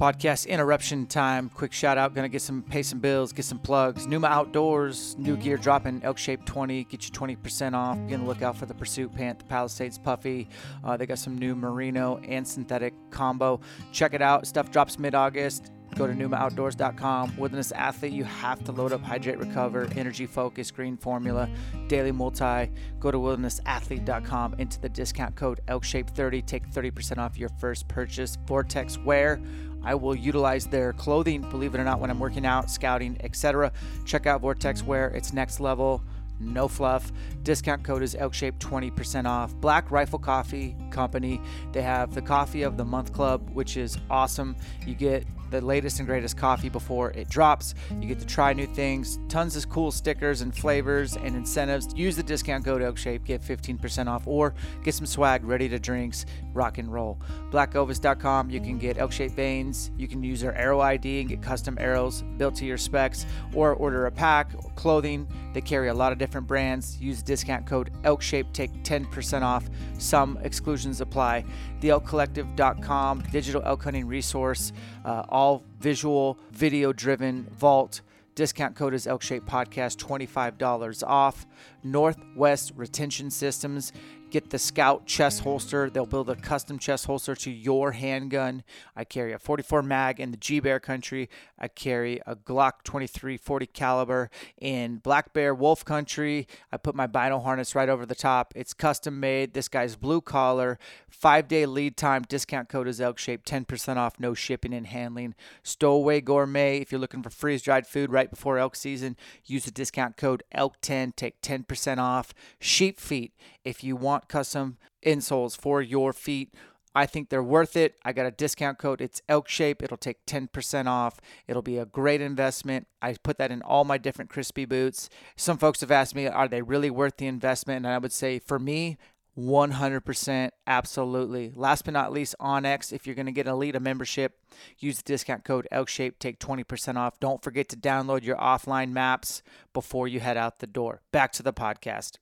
Podcast interruption time. Quick shout out. Gonna get some pay some bills, get some plugs. Numa Outdoors, new gear dropping. Elk Shape 20, get you 20% off. Be on the lookout for the Pursuit Pant, the Palisades Puffy. Uh, they got some new merino and synthetic combo. Check it out. Stuff drops mid August. Go to NumaOutdoors.com. Wilderness Athlete, you have to load up Hydrate Recover, Energy Focus, Green Formula, Daily Multi. Go to WildernessAthlete.com. Into the discount code ElkShape30. Take 30% off your first purchase. Vortex Wear I will utilize their clothing, believe it or not, when I'm working out, scouting, etc. Check out Vortex Wear, it's next level, no fluff. Discount code is Elkshape 20% off. Black Rifle Coffee Company, they have the Coffee of the Month Club, which is awesome. You get the latest and greatest coffee before it drops. You get to try new things, tons of cool stickers and flavors and incentives. Use the discount code ElkShape, get 15% off, or get some swag ready to drinks, rock and roll. BlackOvis.com, you can get Elkshape vanes. You can use their arrow ID and get custom arrows built to your specs, or order a pack, clothing. They carry a lot of different brands. Use discount code ElkShape, take 10% off. Some exclusions apply. TheElkCollective.com, digital elk hunting resource. Uh, all visual, video driven vault. Discount code is Elkshape Podcast, $25 off. Northwest Retention Systems. Get the Scout chest holster. They'll build a custom chest holster to your handgun. I carry a 44 mag in the G Bear country. I carry a Glock 23 40 caliber in Black Bear Wolf country. I put my bino harness right over the top. It's custom made. This guy's blue collar. Five day lead time. Discount code is Elk Shape. 10% off. No shipping and handling. Stowaway Gourmet. If you're looking for freeze dried food right before elk season, use the discount code ELK10. Take 10% off. Sheep Feet. If you want custom insoles for your feet, I think they're worth it. I got a discount code. It's Elk Shape. It'll take 10% off. It'll be a great investment. I put that in all my different Crispi boots. Some folks have asked me, are they really worth the investment? And I would say for me, 100% absolutely. Last but not least, onX. If you're going to get lead a membership, use the discount code ElkShape. Take 20% off. Don't forget to download your offline maps before you head out the door. Back to the podcast.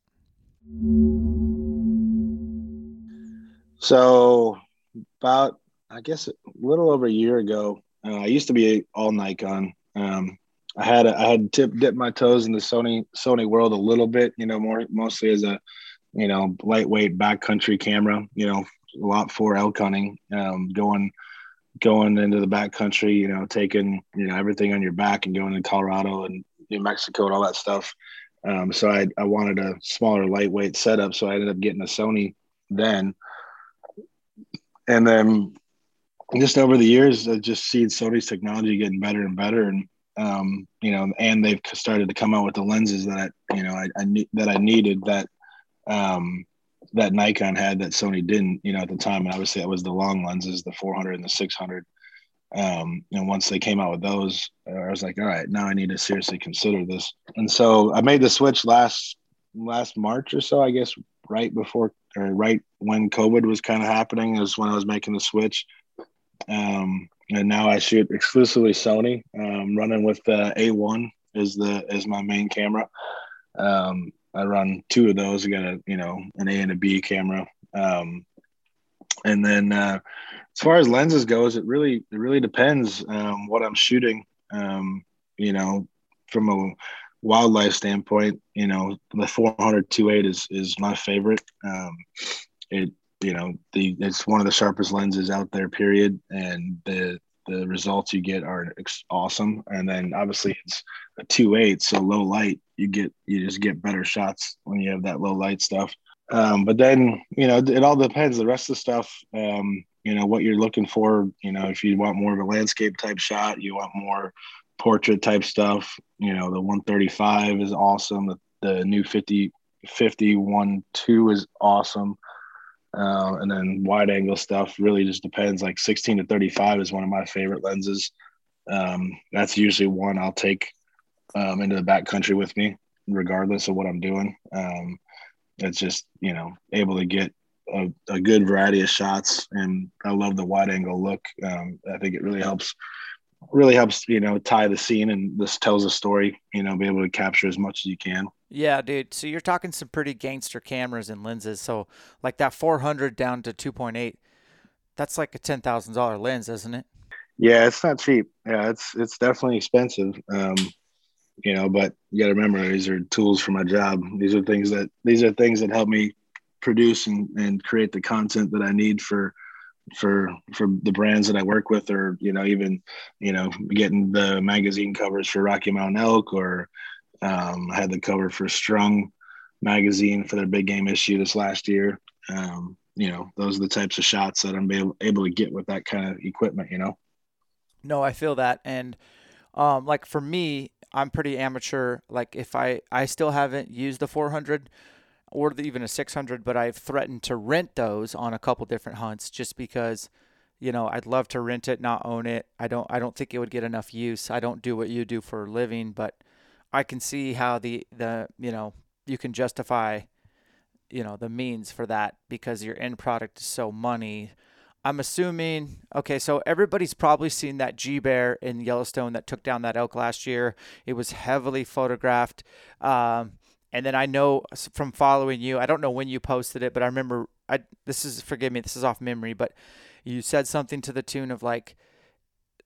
So about I guess a little over a year ago, uh, I used to be all Nikon. Um, I had a, I had tip dipped my toes in the Sony Sony world a little bit, you know, more mostly as a you know lightweight backcountry camera, you know, a lot for elk hunting, um, going going into the backcountry, you know, taking you know everything on your back and going to Colorado and New Mexico and all that stuff. Um, so I I wanted a smaller lightweight setup, so I ended up getting a Sony then, and then just over the years, I just seen Sony's technology getting better and better, and um, you know, and they've started to come out with the lenses that you know I, I need that I needed that um, that Nikon had that Sony didn't, you know, at the time. And obviously, that was the long lenses, the 400 and the 600. Um, and once they came out with those, I was like, all right, now I need to seriously consider this. And so I made the switch last last March or so, I guess, right before or right when COVID was kind of happening is when I was making the switch. Um, and now I shoot exclusively Sony. Um, running with the A1 is the is my main camera. Um, I run two of those. I got a you know an A and a B camera. Um, and then uh, as far as lenses goes, it really it really depends um, what I'm shooting. Um, you know, from a wildlife standpoint, you know, the 400 2.8 is is my favorite. Um, it you know the it's one of the sharpest lenses out there. Period, and the the results you get are awesome. And then obviously it's a two eight, so low light. You get you just get better shots when you have that low light stuff. Um, but then you know it all depends. The rest of the stuff, um, you know, what you're looking for. You know, if you want more of a landscape type shot, you want more portrait type stuff. You know, the 135 is awesome. The, the new 50 50 1 2 is awesome. Uh, and then wide angle stuff really just depends. Like 16 to 35 is one of my favorite lenses. Um, that's usually one I'll take um, into the backcountry with me, regardless of what I'm doing. Um, it's just, you know, able to get a, a, good variety of shots. And I love the wide angle look. Um, I think it really helps, really helps, you know, tie the scene and this tells a story, you know, be able to capture as much as you can. Yeah, dude. So you're talking some pretty gangster cameras and lenses. So like that 400 down to 2.8, that's like a ten thousand dollar lens, isn't it? Yeah, it's not cheap. Yeah, it's it's definitely expensive. Um, you know, but you got to remember these are tools for my job. These are things that these are things that help me produce and, and create the content that I need for for for the brands that I work with, or you know, even you know, getting the magazine covers for Rocky Mountain Elk or um, I had the cover for Strung magazine for their big game issue this last year. Um, you know, those are the types of shots that I'm able, able to get with that kind of equipment, you know? No, I feel that. And um, like for me, I'm pretty amateur. Like if I, I still haven't used the 400 or even a 600, but I've threatened to rent those on a couple different hunts just because, you know, I'd love to rent it, not own it. I don't, I don't think it would get enough use. I don't do what you do for a living, but I can see how the the you know you can justify you know the means for that because your end product is so money. I'm assuming okay, so everybody's probably seen that G bear in Yellowstone that took down that elk last year. It was heavily photographed. Um, and then I know from following you, I don't know when you posted it, but I remember I this is forgive me, this is off memory, but you said something to the tune of like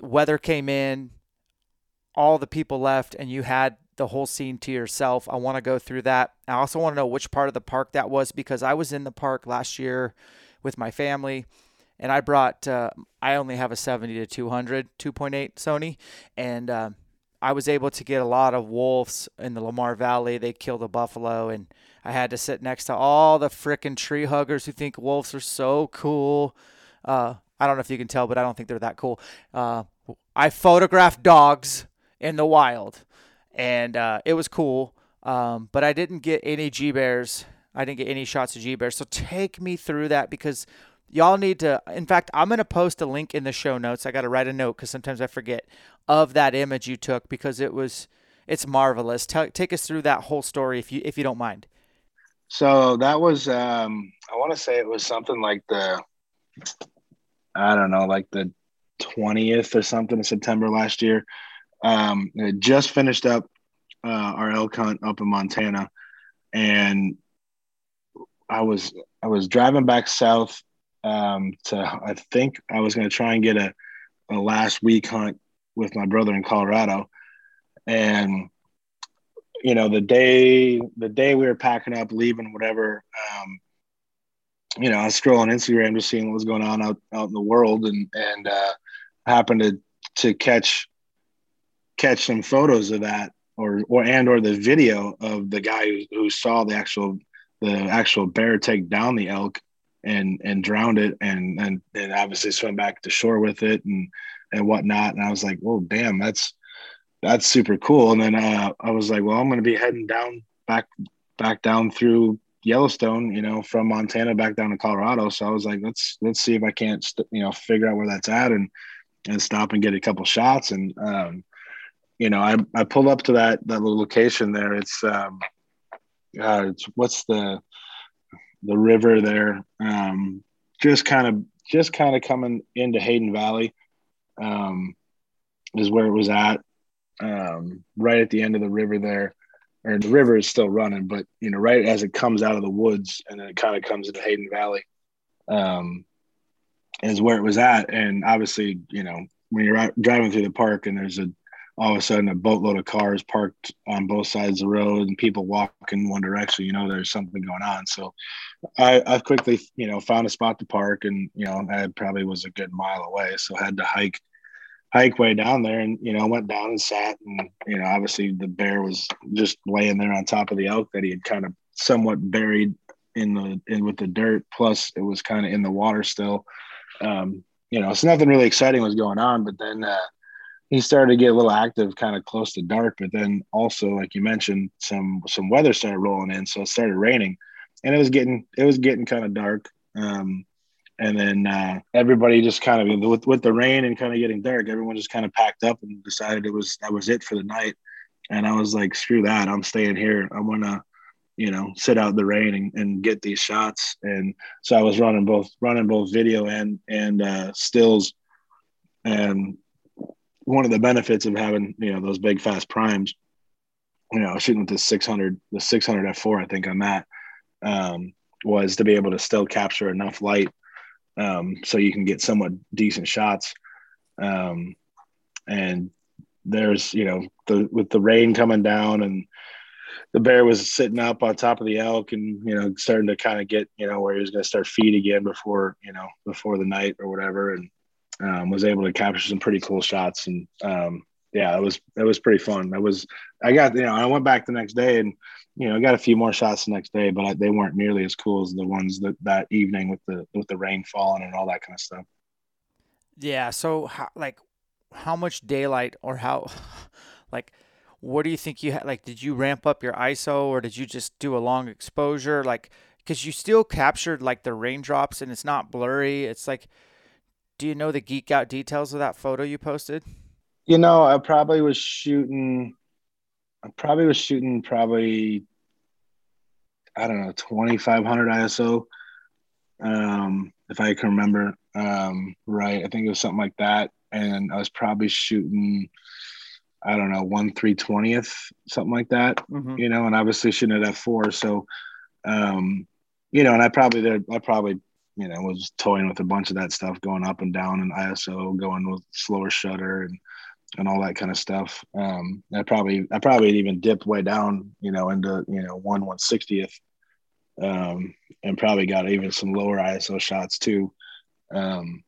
weather came in, all the people left, and you had the whole scene to yourself. I want to go through that. I also want to know which part of the park that was because I was in the park last year with my family and I brought, uh, I only have a 70 to 200 2.8 Sony and uh, I was able to get a lot of wolves in the Lamar Valley. They killed a buffalo and I had to sit next to all the freaking tree huggers who think wolves are so cool. Uh, I don't know if you can tell, but I don't think they're that cool. Uh, I photographed dogs in the wild and uh, it was cool. Um, but I didn't get any G bears. I didn't get any shots of G bears. So take me through that because y'all need to. In fact, I'm gonna post a link in the show notes. I got to write a note because sometimes I forget of that image you took because it was it's marvelous. T- take us through that whole story if you if you don't mind. So that was um, I want to say it was something like the I don't know like the 20th or something in September last year. Um, just finished up uh, our elk hunt up in Montana, and I was I was driving back south um, to I think I was going to try and get a, a last week hunt with my brother in Colorado, and you know the day the day we were packing up leaving whatever um, you know i was scrolling instagram just seeing what was going on out, out in the world and and uh, happened to to catch catch some photos of that or or and or the video of the guy who, who saw the actual the actual bear take down the elk and and drowned it and and and obviously swim back to shore with it and and whatnot. And i was like oh damn that's that's super cool. And then uh, i was like well i'm going to be heading down back back down through yellowstone you know from montana back down to colorado. So i was like let's let's see if i can't you know figure out where that's at and and stop and get a couple shots. And um you know, I, I pulled up to that that little location there. It's um, uh, it's what's the the river there? Um, just kind of just kind of coming into Hayden Valley, um, is where it was at. Um, right at the end of the river there, or the river is still running, but you know, right as it comes out of the woods and then it kind of comes into Hayden Valley, um, is where it was at. And obviously, you know, when you're driving through the park and there's a all of a sudden a boatload of cars parked on both sides of the road and people walking one direction, you know, there's something going on. So I, I quickly, you know, found a spot to park and, you know, I probably was a good mile away. So I had to hike, hike way down there and, you know, went down and sat and, you know, obviously the bear was just laying there on top of the elk that he had kind of somewhat buried in the, in with the dirt. Plus it was kind of in the water still. Um, you know, so nothing really exciting was going on, but then, uh, he started to get a little active kind of close to dark but then also like you mentioned some some weather started rolling in so it started raining. And it was getting it was getting kind of dark um, and then uh, everybody just kind of with, with the rain and kind of getting dark everyone just kind of packed up and decided it was that was it for the night. And i was like screw that i'm staying here. I'm gonna you know sit out the rain and, and get these shots. And so i was running both running both video and and uh, stills. And one of the benefits of having you know those big fast primes you know shooting with the 600 the 600 f4 i think on that um, was to be able to still capture enough light um, so you can get somewhat decent shots. Um, and there's you know the with the rain coming down and the bear was sitting up on top of the elk and you know starting to kind of get you know where he was going to start feed again before you know before the night or whatever. And um, was able to capture some pretty cool shots and um, yeah, it was it was pretty fun. I was I got you know I went back the next day and you know I got a few more shots the next day, but I, they weren't nearly as cool as the ones that that evening with the with the rain falling and all that kind of stuff. Yeah. So how, like how much daylight or how <laughs> like what do you think you had like did you ramp up your ISO or did you just do a long exposure like because you still captured like the raindrops and it's not blurry. It's like do you know the geek out details of that photo you posted? You know, I probably was shooting. I probably was shooting probably. I don't know, twenty five hundred ISO, um, if I can remember um, right. I think it was something like that, and I was probably shooting. I don't know, one three twentieth, something like that. Mm-hmm. You know, and obviously shooting at f four, so um, you know, and I probably did. I probably you know, was toying with a bunch of that stuff, going up and down in ISO, going with slower shutter and and all that kind of stuff. Um, I probably I probably even dipped way down, you know, into you know one one sixtieth, um, and probably got even some lower ISO shots too. Um,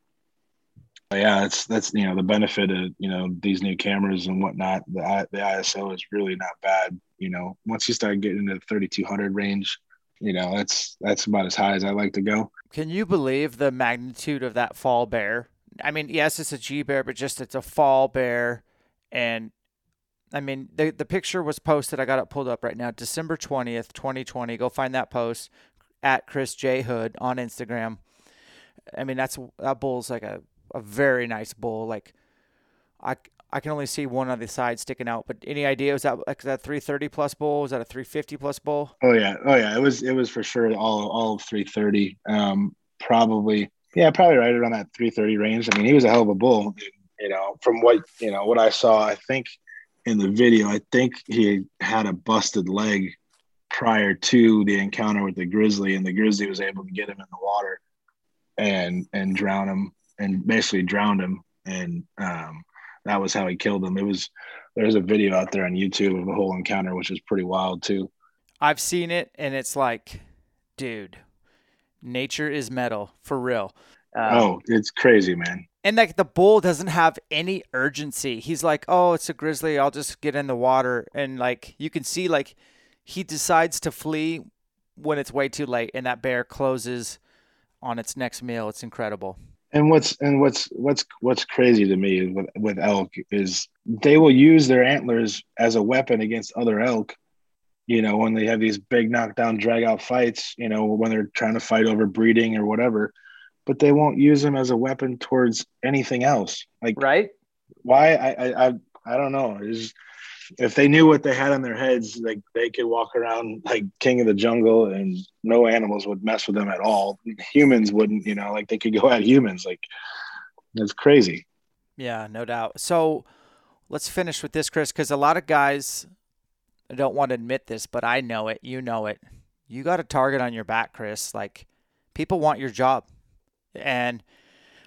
yeah, that's that's you know the benefit of you know these new cameras and whatnot. The the ISO is really not bad. You know, once you start getting into the 3200 range, you know that's that's about as high as I like to go. Can you believe the magnitude of that fall bear? I mean, yes, it's a G bear, but just it's a fall bear, and I mean the the picture was posted. I got it pulled up right now, December twentieth, twenty twenty. Go find that post at Chris J Hood on Instagram. I mean, that's that bull's like a a very nice bull. Like I I can only see one on the side sticking out. But any idea was that like that 330 plus bowl? Was that a 350 plus bowl? Oh yeah, oh yeah. It was it was for sure all all 330. Um, probably yeah, probably right around that 330 range. I mean, he was a hell of a bull. You know, from what you know what I saw, I think in the video, I think he had a busted leg prior to the encounter with the grizzly, and the grizzly was able to get him in the water and and drown him and basically drowned him and um, that was how he killed them. It was there's a video out there on YouTube of a whole encounter, which is pretty wild too. I've seen it, and it's like, dude, nature is metal for real. Um, oh, it's crazy, man. And like the bull doesn't have any urgency. He's like, oh, it's a grizzly. I'll just get in the water, and like you can see, like he decides to flee when it's way too late, and that bear closes on its next meal. It's incredible. And what's and what's what's what's crazy to me with with elk is they will use their antlers as a weapon against other elk. You know, when they have these big knockdown drag out fights, you know, when they're trying to fight over breeding or whatever, but they won't use them as a weapon towards anything else. Like right? Why I I I, don't know. It's, if they knew what they had on their heads, like they could walk around like king of the jungle and no animals would mess with them at all. Humans wouldn't, you know, like they could go at humans. Like it's crazy. Yeah, no doubt. So let's finish with this, Chris, because a lot of guys don't want to admit this, but I know it. You know it. You got a target on your back, Chris. Like people want your job. And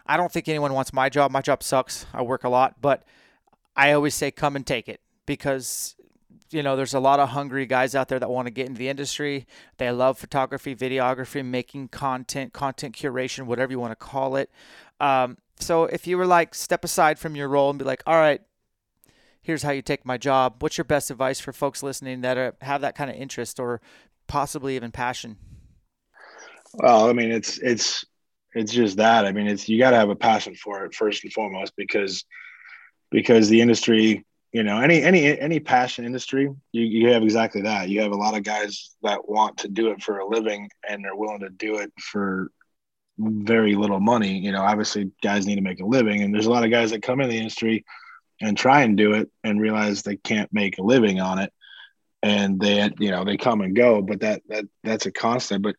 I don't think anyone wants my job. My job sucks. I work a lot, but I always say come and take it because you know there's a lot of hungry guys out there that want to get into the industry. They love photography videography making content content curation whatever you want to call it. Um, so if you were like step aside from your role and be like all right here's how you take my job. What's your best advice for folks listening that are, have that kind of interest or possibly even passion? Well i mean it's it's it's just that. I mean it's you got to have a passion for it first and foremost because because the industry you know any any any passion industry you, you have exactly that. You have a lot of guys that want to do it for a living and they're willing to do it for very little money. You know obviously guys need to make a living and there's a lot of guys that come in the industry and try and do it and realize they can't make a living on it. And they you know they come and go but that that that's a constant but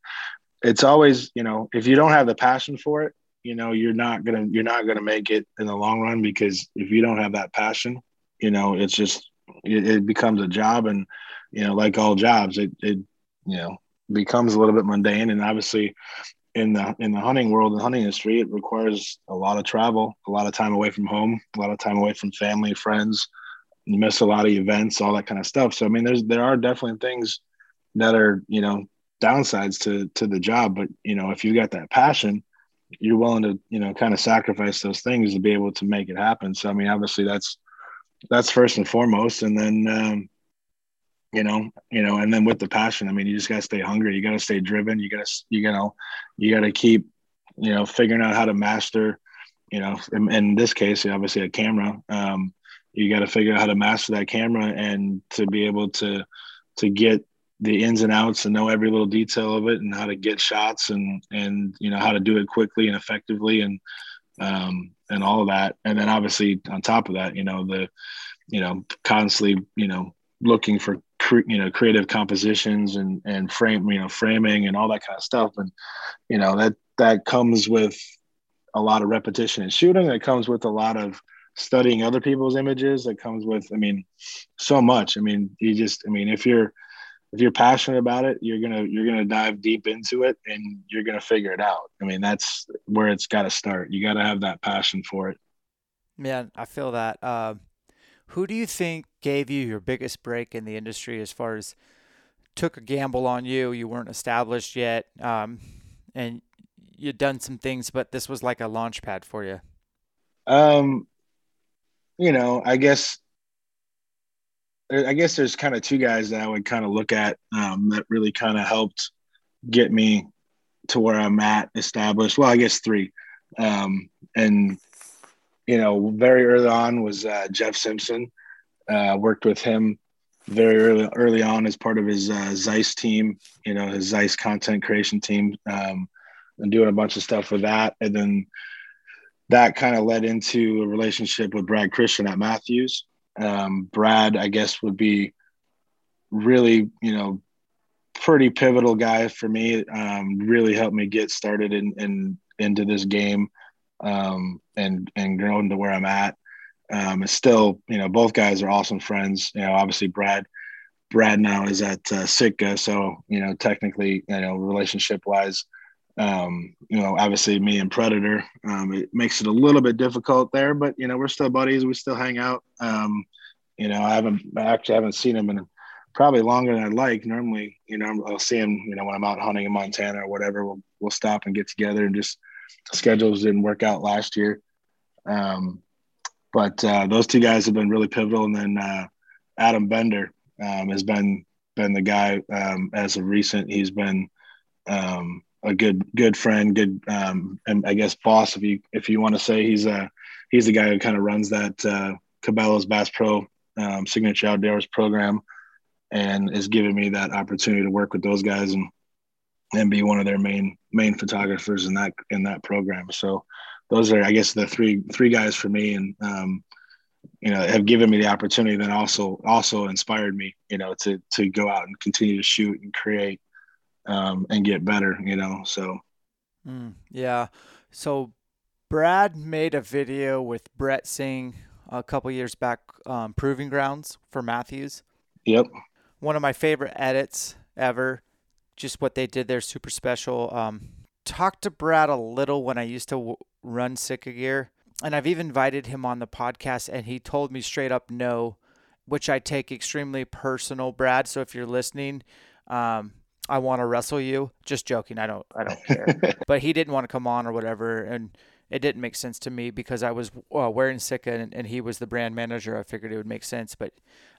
it's always you know if you don't have the passion for it you know you're not gonna you're not gonna make it in the long run because if you don't have that passion you know it's just it, it, becomes a job and you know like all jobs it, it you know becomes a little bit mundane. And obviously in the in the hunting world the hunting industry it requires a lot of travel a lot of time away from home a lot of time away from family friends you miss a lot of events all that kind of stuff. So i mean there's there are definitely things that are you know downsides to to the job. But you know if you've got that passion you're willing to you know kind of sacrifice those things to be able to make it happen. So i mean obviously that's that's first and foremost. And then, um, you know, you know, and then with the passion, I mean, you just got to stay hungry. You got to stay driven. You got to, you know, you got to keep, you know, figuring out how to master, you know, in, in this case, obviously a camera. Um, you got to figure out how to master that camera and to be able to, to get the ins and outs and know every little detail of it and how to get shots and, and, you know, how to do it quickly and effectively. And, um, and all of that. And then obviously on top of that, you know, the, you know, constantly, you know, looking for, cre- you know, creative compositions and, and frame, you know, framing and all that kind of stuff. And, you know, that, that comes with a lot of repetition and shooting. That comes with a lot of studying other people's images. That comes with, I mean, so much. I mean, you just, I mean, if you're, if you're passionate about it, you're gonna you're gonna dive deep into it and you're gonna figure it out. I mean, that's where it's got to start. You got to have that passion for it. Man, I feel that. Uh, who do you think gave you your biggest break in the industry as far as took a gamble on you? You weren't established yet, um, and you'd done some things, but this was like a launch pad for you. Um, you know, I guess I guess there's kind of two guys that I would kind of look at um, that really kind of helped get me to where I'm at established. Well, I guess three. Um, and, you know, very early on was uh, Jeff Simpson. Uh, worked with him very early, early on as part of his uh, Zeiss team, you know, his Zeiss content creation team, um, and doing a bunch of stuff with that. And then that kind of led into a relationship with Brad Christian at Mathews. Um, Brad, I guess, would be really, you know, pretty pivotal guy for me. Um, really helped me get started in, in into this game um, and and grow into where I'm at. Um, it's still, you know, both guys are awesome friends. You know, obviously Brad, Brad now is at uh, Sitka, so you know, technically, you know, relationship wise, um, you know, obviously me and Predator, um, it makes it a little bit difficult there, but you know, we're still buddies. We still hang out. Um, you know, I haven't I actually haven't seen him in probably longer than I'd like. Normally, you know, I'll see him, you know, when I'm out hunting in Montana or whatever, we'll, we'll stop and get together and just schedules didn't work out last year. Um, but uh, those two guys have been really pivotal. And then uh, Adam Bender um, has been been the guy um, as of recent. He's been um, a good good friend, good um, and I guess boss if you if you want to say he's a he's the guy who kind of runs that uh, Cabela's Bass Pro um, Signature Outdoors program, and is giving me that opportunity to work with those guys and and be one of their main main photographers in that in that program. So those are I guess the three three guys for me, and um, you know have given me the opportunity. Then also also inspired me, you know, to to go out and continue to shoot and create um, and get better. You know, so mm, yeah. So Brad made a video with Brett Singh a couple years back, um, Proving Grounds for Mathews. Yep. One of my favorite edits ever. Just what they did there, super special. Um, talked to Brad a little when I used to w- run Sitka gear, and I've even invited him on the podcast, and he told me straight up no, which I take extremely personal, Brad. So if you're listening, um, I want to wrestle you. Just joking. I don't. I don't care. <laughs> but he didn't want to come on or whatever, and it didn't make sense to me because I was uh, wearing Sitka and, and, he was the brand manager. I figured it would make sense, but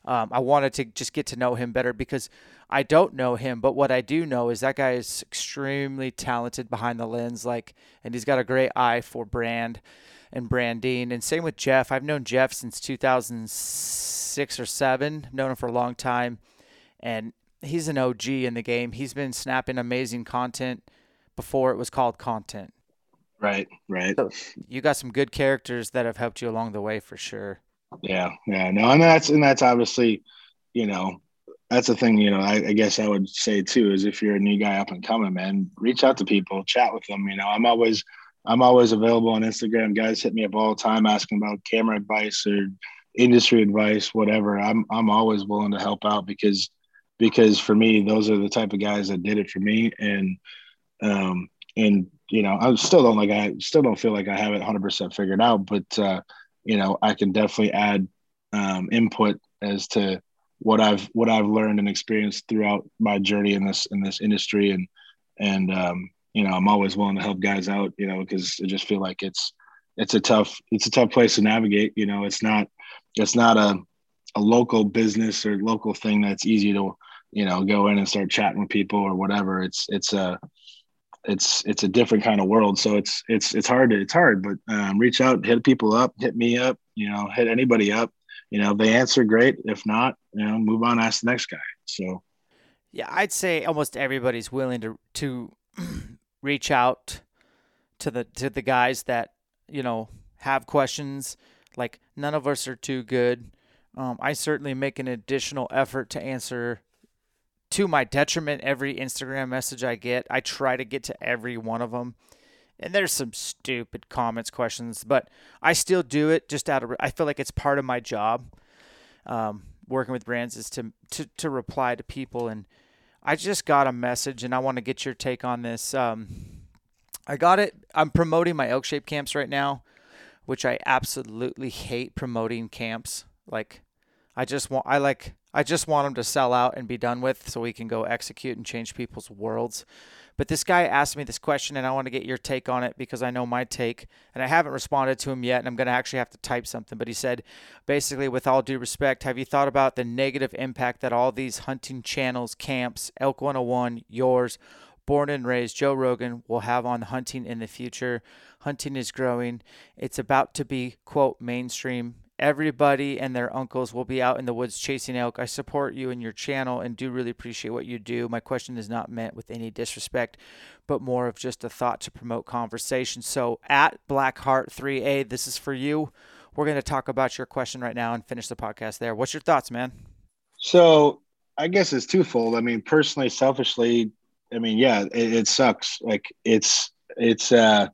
um, I wanted to just get to know him better because I don't know him. But what I do know is that guy is extremely talented behind the lens, like, and he's got a great eye for brand and branding. And same with Jeff. I've known Jeff since 2006 or seven. Known him for a long time, and he's an OG in the game. He's been snapping amazing content before it was called content. Right, right. So you got some good characters that have helped you along the way for sure. Yeah, yeah. No, and that's and that's obviously, you know, that's the thing. You know, I, I guess I would say too is if you're a new guy up and coming, man, reach out to people, chat with them. You know, I'm always I'm always available on Instagram. Guys hit me up all the time asking about camera advice or industry advice, whatever. I'm I'm always willing to help out because because for me, those are the type of guys that did it for me. And um and you know, I still don't like I still don't feel like I have it 100% figured out, but uh, you know, I can definitely add um, input as to what I've what I've learned and experienced throughout my journey in this in this industry, and and um, you know, I'm always willing to help guys out, you know, because I just feel like it's it's a tough it's a tough place to navigate. You know, it's not it's not a a local business or local thing that's easy to you know go in and start chatting with people or whatever. It's it's a it's it's a different kind of world. So it's it's it's hard to, it's hard, but um, reach out, hit people up, hit me up, you know, hit anybody up. You know, if they answer, great. If not, you know, move on, ask the next guy. So, yeah, I'd say almost everybody's willing to to <clears throat> reach out to the to the guys that you know have questions. Like none of us are too good. Um, I certainly make an additional effort to answer to my detriment, every Instagram message I get, I try to get to every one of them. And there's some stupid comments, questions, but I still do it just out of, I feel like it's part of my job. Um, working with brands is to, to, to reply to people. And I just got a message and I want to get your take on this. Um, I got it. I'm promoting my elk shape camps right now, which I absolutely hate promoting camps. Like, I just want, I like, I just want him to sell out and be done with so we can go execute and change people's worlds. But this guy asked me this question, and I want to get your take on it because I know my take, and I haven't responded to him yet, and I'm going to actually have to type something. But he said, basically, with all due respect, have you thought about the negative impact that all these hunting channels, camps, Elk 101, yours, Born and Raised, Joe Rogan, will have on hunting in the future? Hunting is growing. It's about to be, quote, mainstream Everybody and their uncles will be out in the woods chasing elk. I support you and your channel and do really appreciate what you do. My question is not meant with any disrespect, but more of just a thought to promote conversation. So at Blackheart3A, this is for you. We're going to talk about your question right now and finish the podcast there. What's your thoughts, man? So I guess it's twofold. I mean, personally, selfishly, I mean, yeah, it, it sucks. Like it's it's uh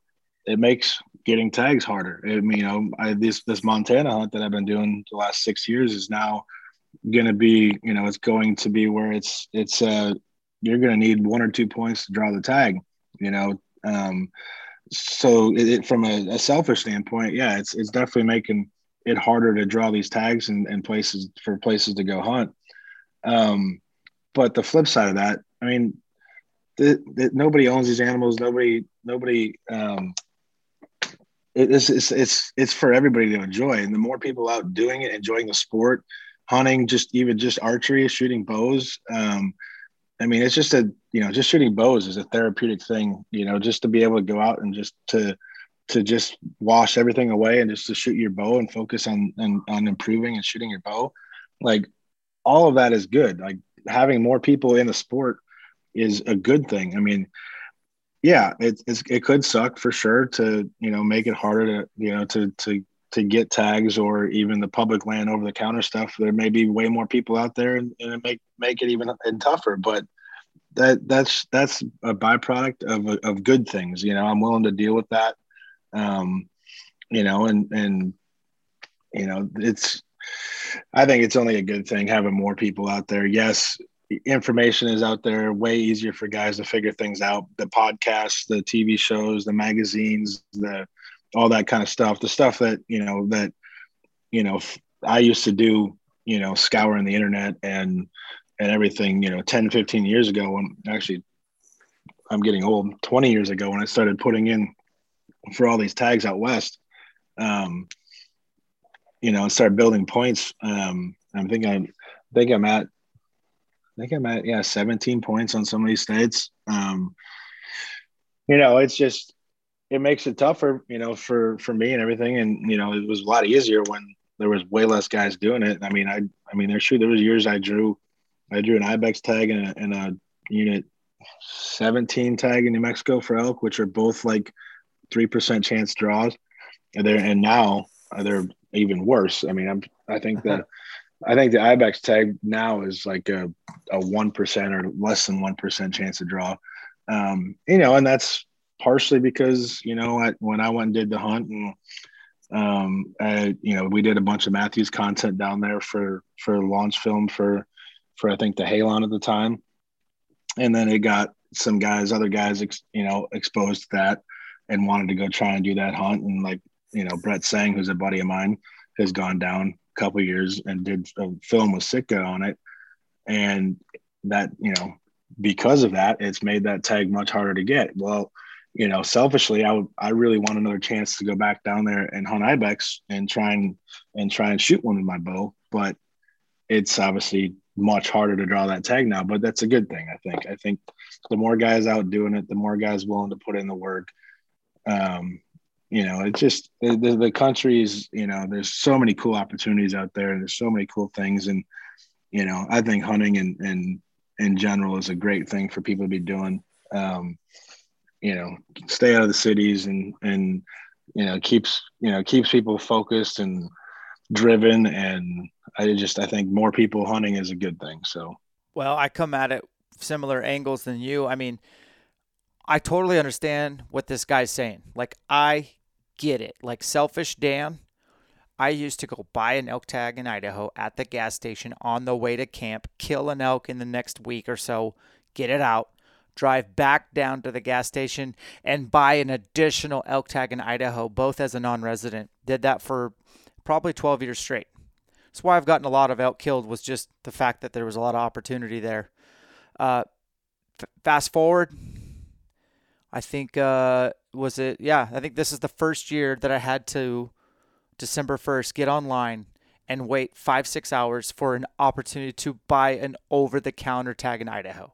it makes getting tags harder. I mean, you know, I, this this Montana hunt that I've been doing the last six years is now going to be, you know, it's going to be where it's it's uh you're going to need one or two points to draw the tag. You know, Um, so it, it, from a, a, selfish standpoint, yeah, it's it's definitely making it harder to draw these tags and, and places for places to go hunt. Um, but the flip side of that, I mean, the, the, nobody owns these animals. Nobody, nobody. Um, it's, it's it's it's for everybody to enjoy, and the more people out doing it, enjoying the sport, hunting, just even just archery, shooting bows. Um, I mean, it's just a you know, just shooting bows is a therapeutic thing. You know, just to be able to go out and just to to just wash everything away and just to shoot your bow and focus on on, on improving and shooting your bow, like all of that is good. Like having more people in the sport is a good thing. I mean, yeah, it, it could suck for sure to you know make it harder to you know to to to get tags or even the public land over the counter stuff. There may be way more people out there, and, and make make it even and tougher. But that that's that's a byproduct of of good things. You know, I'm willing to deal with that. Um, you know, and and you know, it's. I think it's only a good thing having more people out there. Yes, information is out there way easier for guys to figure things out. The podcasts the tv shows the magazines the all that kind of stuff. The stuff that you know that you know i used to do you know scouring the internet and and everything you know 10 15 years ago when actually i'm getting old 20 years ago when i started putting in for all these tags out west um you know and start building points. Um i'm thinking i think i'm at I think I'm at yeah 17 points on some of these states. Um, you know, it's just it makes it tougher, you know, for for me and everything. And you know, it was a lot easier when there was way less guys doing it. I mean, I I mean, there's sure there was years I drew I drew an ibex tag and a, and a unit 17 tag in New Mexico for elk, which are both like three percent chance draws. And they're and now they're even worse. I mean, I'm I think that <laughs> I think the ibex tag now is like a a one percent or less than one percent chance to draw. Um, you know, and that's partially because you know I, when I went and did the hunt and um, I, you know we did a bunch of Mathews content down there for for launch film for for I think the Halon at the time, and then it got some guys, other guys, ex, you know, exposed to that and wanted to go try and do that hunt and like you know Brett Sang, who's a buddy of mine, has gone down couple years and did a film with Sitka on it, and that you know because of that, it's made that tag much harder to get. Well, you know, selfishly, I would I really want another chance to go back down there and hunt ibex and try and and try and shoot one with my bow, but it's obviously much harder to draw that tag now. But that's a good thing, I think. I think the more guys out doing it, the more guys willing to put in the work. Um, you know, it's just the, the, the country's, you know, there's so many cool opportunities out there there's so many cool things. And, you know, I think hunting and, and in general is a great thing for people to be doing. Um, you know, stay out of the cities and, and, you know, keeps, you know, keeps people focused and driven. And I just, I think more people hunting is a good thing. So, well, I come at it similar angles than you. I mean, I totally understand what this guy's saying. Like, I get it. Like selfish Dan, I used to go buy an elk tag in Idaho at the gas station on the way to camp, kill an elk in the next week or so, get it out, drive back down to the gas station and buy an additional elk tag in Idaho, both as a non resident. Did that for probably 12 years straight. That's why I've gotten a lot of elk killed, was just the fact that there was a lot of opportunity there. Uh, f- fast forward, I think uh, was it? Yeah, I think this is the first year that I had to December 1st get online and wait five, six hours for an opportunity to buy an over the counter tag in Idaho.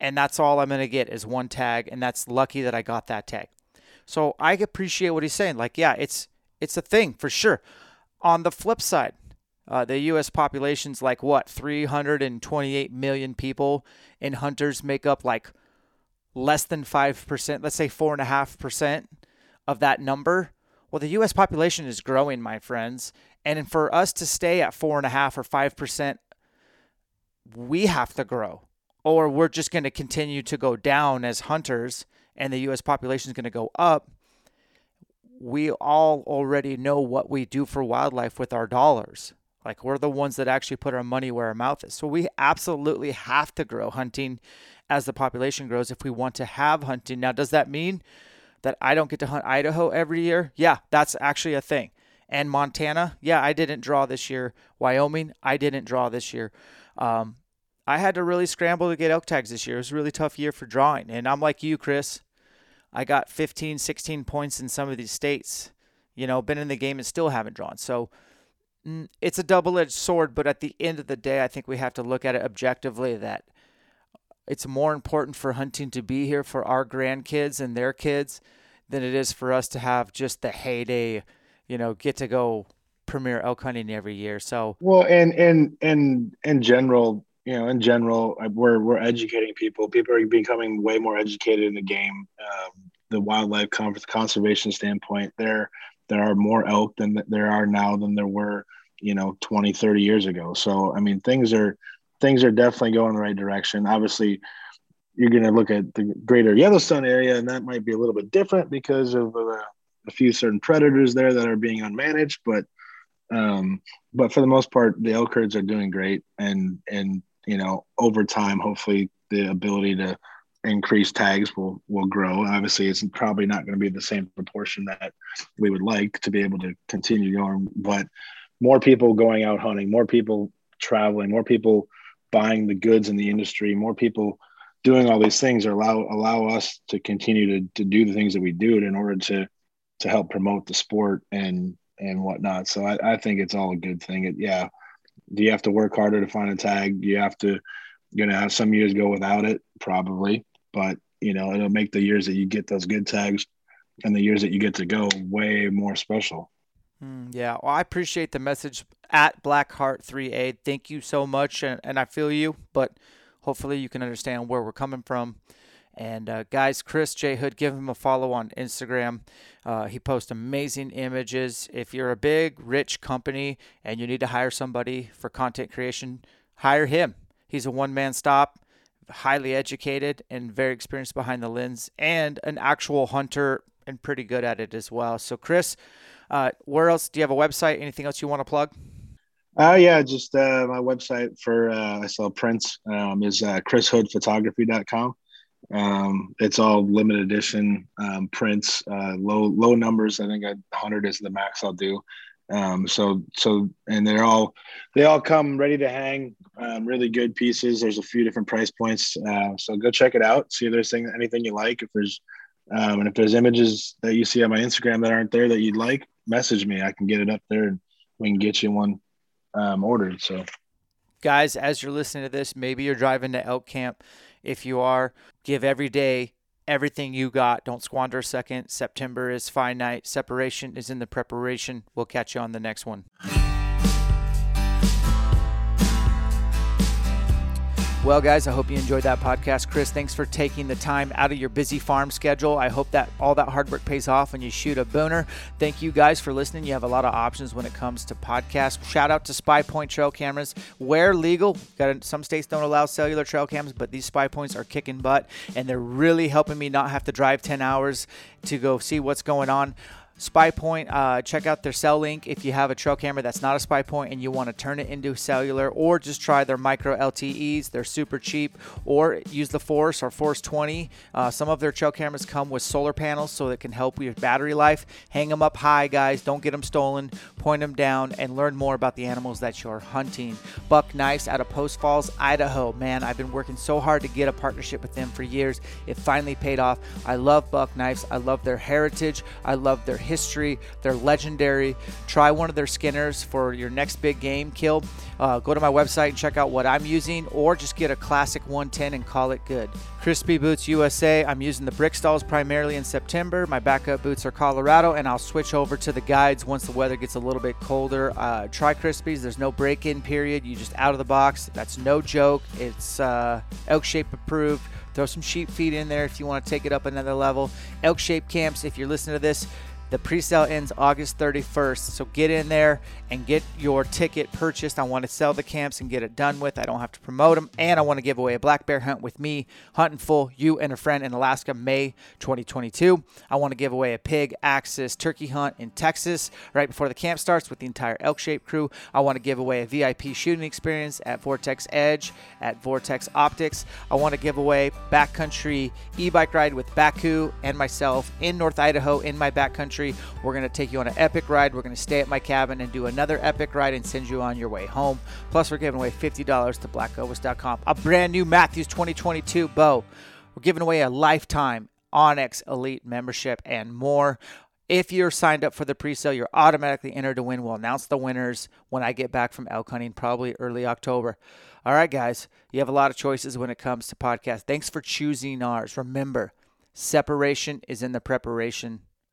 And that's all I'm going to get is one tag. And that's lucky that I got that tag. So I appreciate what he's saying. Like, yeah, it's, it's a thing for sure. On the flip side, uh, the U.S. population's like what 328 million people, and hunters make up like less than 5%, let's say 4.5% of that number, well, the U.S. population is growing, my friends. And for us to stay at 4.5 or 5%, we have to grow, or we're just going to continue to go down as hunters and the U.S. population is going to go up. We all already know what we do for wildlife with our dollars. Like we're the ones that actually put our money where our mouth is. So we absolutely have to grow hunting as the population grows if we want to have hunting. Now, does that mean that I don't get to hunt Idaho every year? Yeah, that's actually a thing. And Montana, yeah, I didn't draw this year. Wyoming, I didn't draw this year. Um, I had to really scramble to get elk tags this year. It was a really tough year for drawing. And I'm like you, Chris. I got 15, 16 points in some of these states. You know, been in the game and still haven't drawn. So mm, it's a double edged sword. But at the end of the day, I think we have to look at it objectively that it's more important for hunting to be here for our grandkids and their kids than it is for us to have just the heyday, you know, get to go premier elk hunting every year. So well, and and and in general, you know, in general, we're we're educating people. People are becoming way more educated in the game. Um, the wildlife conservation standpoint, there there are more elk than there are now than there were, you know, 20, 30 years ago. So I mean, things are things are definitely going the right direction. Obviously, you're going to look at the greater Yellowstone area, and that might be a little bit different because of uh, a few certain predators there that are being unmanaged. But um, but for the most part, the elk herds are doing great, and and you know over time, hopefully, the ability to increase tags will will grow. Obviously, it's probably not going to be the same proportion that we would like to be able to continue going, but more people going out hunting, more people traveling, more people buying the goods in the industry, more people doing all these things allow allow us to continue to, to do the things that we do in order to to help promote the sport and and whatnot. So I, I think it's all a good thing. It, yeah. Do you have to work harder to find a tag? Do you have to you're gonna have some years go without it? Probably. But you know, it'll make the years that you get those good tags and the years that you get to go way more special. Mm, yeah, well, I appreciate the message at Blackheart3A. Thank you so much, and, and I feel you, but hopefully you can understand where we're coming from. And uh, guys, Chris J Hood, give him a follow on Instagram. Uh, he posts amazing images. If you're a big, rich company and you need to hire somebody for content creation, hire him. He's a one man stop, highly educated, and very experienced behind the lens, and an actual hunter and pretty good at it as well. So, Chris, uh, where else? Do you have a website? Anything else you want to plug? Oh uh, yeah, just uh, my website for uh, I sell prints um, is uh, chrishoodphotography.com. Um, it's all limited edition um, prints, uh, low low numbers. I think 100 is the max I'll do. Um, so so and they're all they all come ready to hang. Um, really good pieces. There's a few different price points. Uh, so go check it out. See if there's thing, anything you like. If there's um, and if there's images that you see on my Instagram that aren't there that you'd like, message me. I can get it up there and we can get you one um, ordered. So, guys, as you're listening to this, maybe you're driving to elk camp. If you are, give every day everything you got. Don't squander a second. September is finite. Separation is in the preparation. We'll catch you on the next one. Well, guys, I hope you enjoyed that podcast. Chris, thanks for taking the time out of your busy farm schedule. I hope that all that hard work pays off when you shoot a booner. Thank you guys for listening. You have a lot of options when it comes to podcasts. Shout out to Spypoint trail cameras. Where legal, got some states don't allow cellular trail cams, but these Spypoints are kicking butt, and they're really helping me not have to drive 10 hours to go see what's going on. Spypoint, uh, check out their cell link if you have a trail camera that's not a Spypoint and you want to turn it into cellular, or just try their micro LTEs. They're super cheap, or use the Force or Force 20. Uh, some of their trail cameras come with solar panels so that can help with battery life. Hang them up high, guys. Don't get them stolen. Point them down and learn more about the animals that you're hunting. Buck Knives out of Post Falls, Idaho. Man, I've been working so hard to get a partnership with them for years. It finally paid off. I love Buck Knives. I love their heritage. I love their history. They're legendary. Try one of their skinners for your next big game kill. Uh, go to my website and check out what I'm using, or just get a classic 110 and call it good. Crispi Boots USA. I'm using the Briksdals primarily in September. My backup boots are Colorado, and I'll switch over to the guides once the weather gets a little bit colder. Uh, try Crispis. There's no break-in period. You just out of the box. That's no joke. It's uh, elk shape approved. Throw some sheep feed in there if you want to take it up another level. Elk shape camps. If you're listening to this, The pre-sale ends August 31st, so get in there and get your ticket purchased. I want to sell the camps and get it done with. I don't have to promote them, and I want to give away a black bear hunt with me, hunting full, you and a friend in Alaska, May 2022. I want to give away a pig axis turkey hunt in Texas right before the camp starts with the entire elk shape crew. I want to give away a VIP shooting experience at Vortex Edge at Vortex Optics. I want to give away backcountry e-bike ride with Baku and myself in North Idaho in my backcountry country. We're going to take you on an epic ride. We're going to stay at my cabin and do another epic ride and send you on your way home. Plus, we're giving away $50 to blackovis.com. A brand new Mathews 2022 bow. We're giving away a lifetime onX Elite membership and more. If you're signed up for the pre-sale, you're automatically entered to win. We'll announce the winners when I get back from elk hunting, probably early October. All right, guys, you have a lot of choices when it comes to podcasts. Thanks for choosing ours. Remember, separation is in the preparation.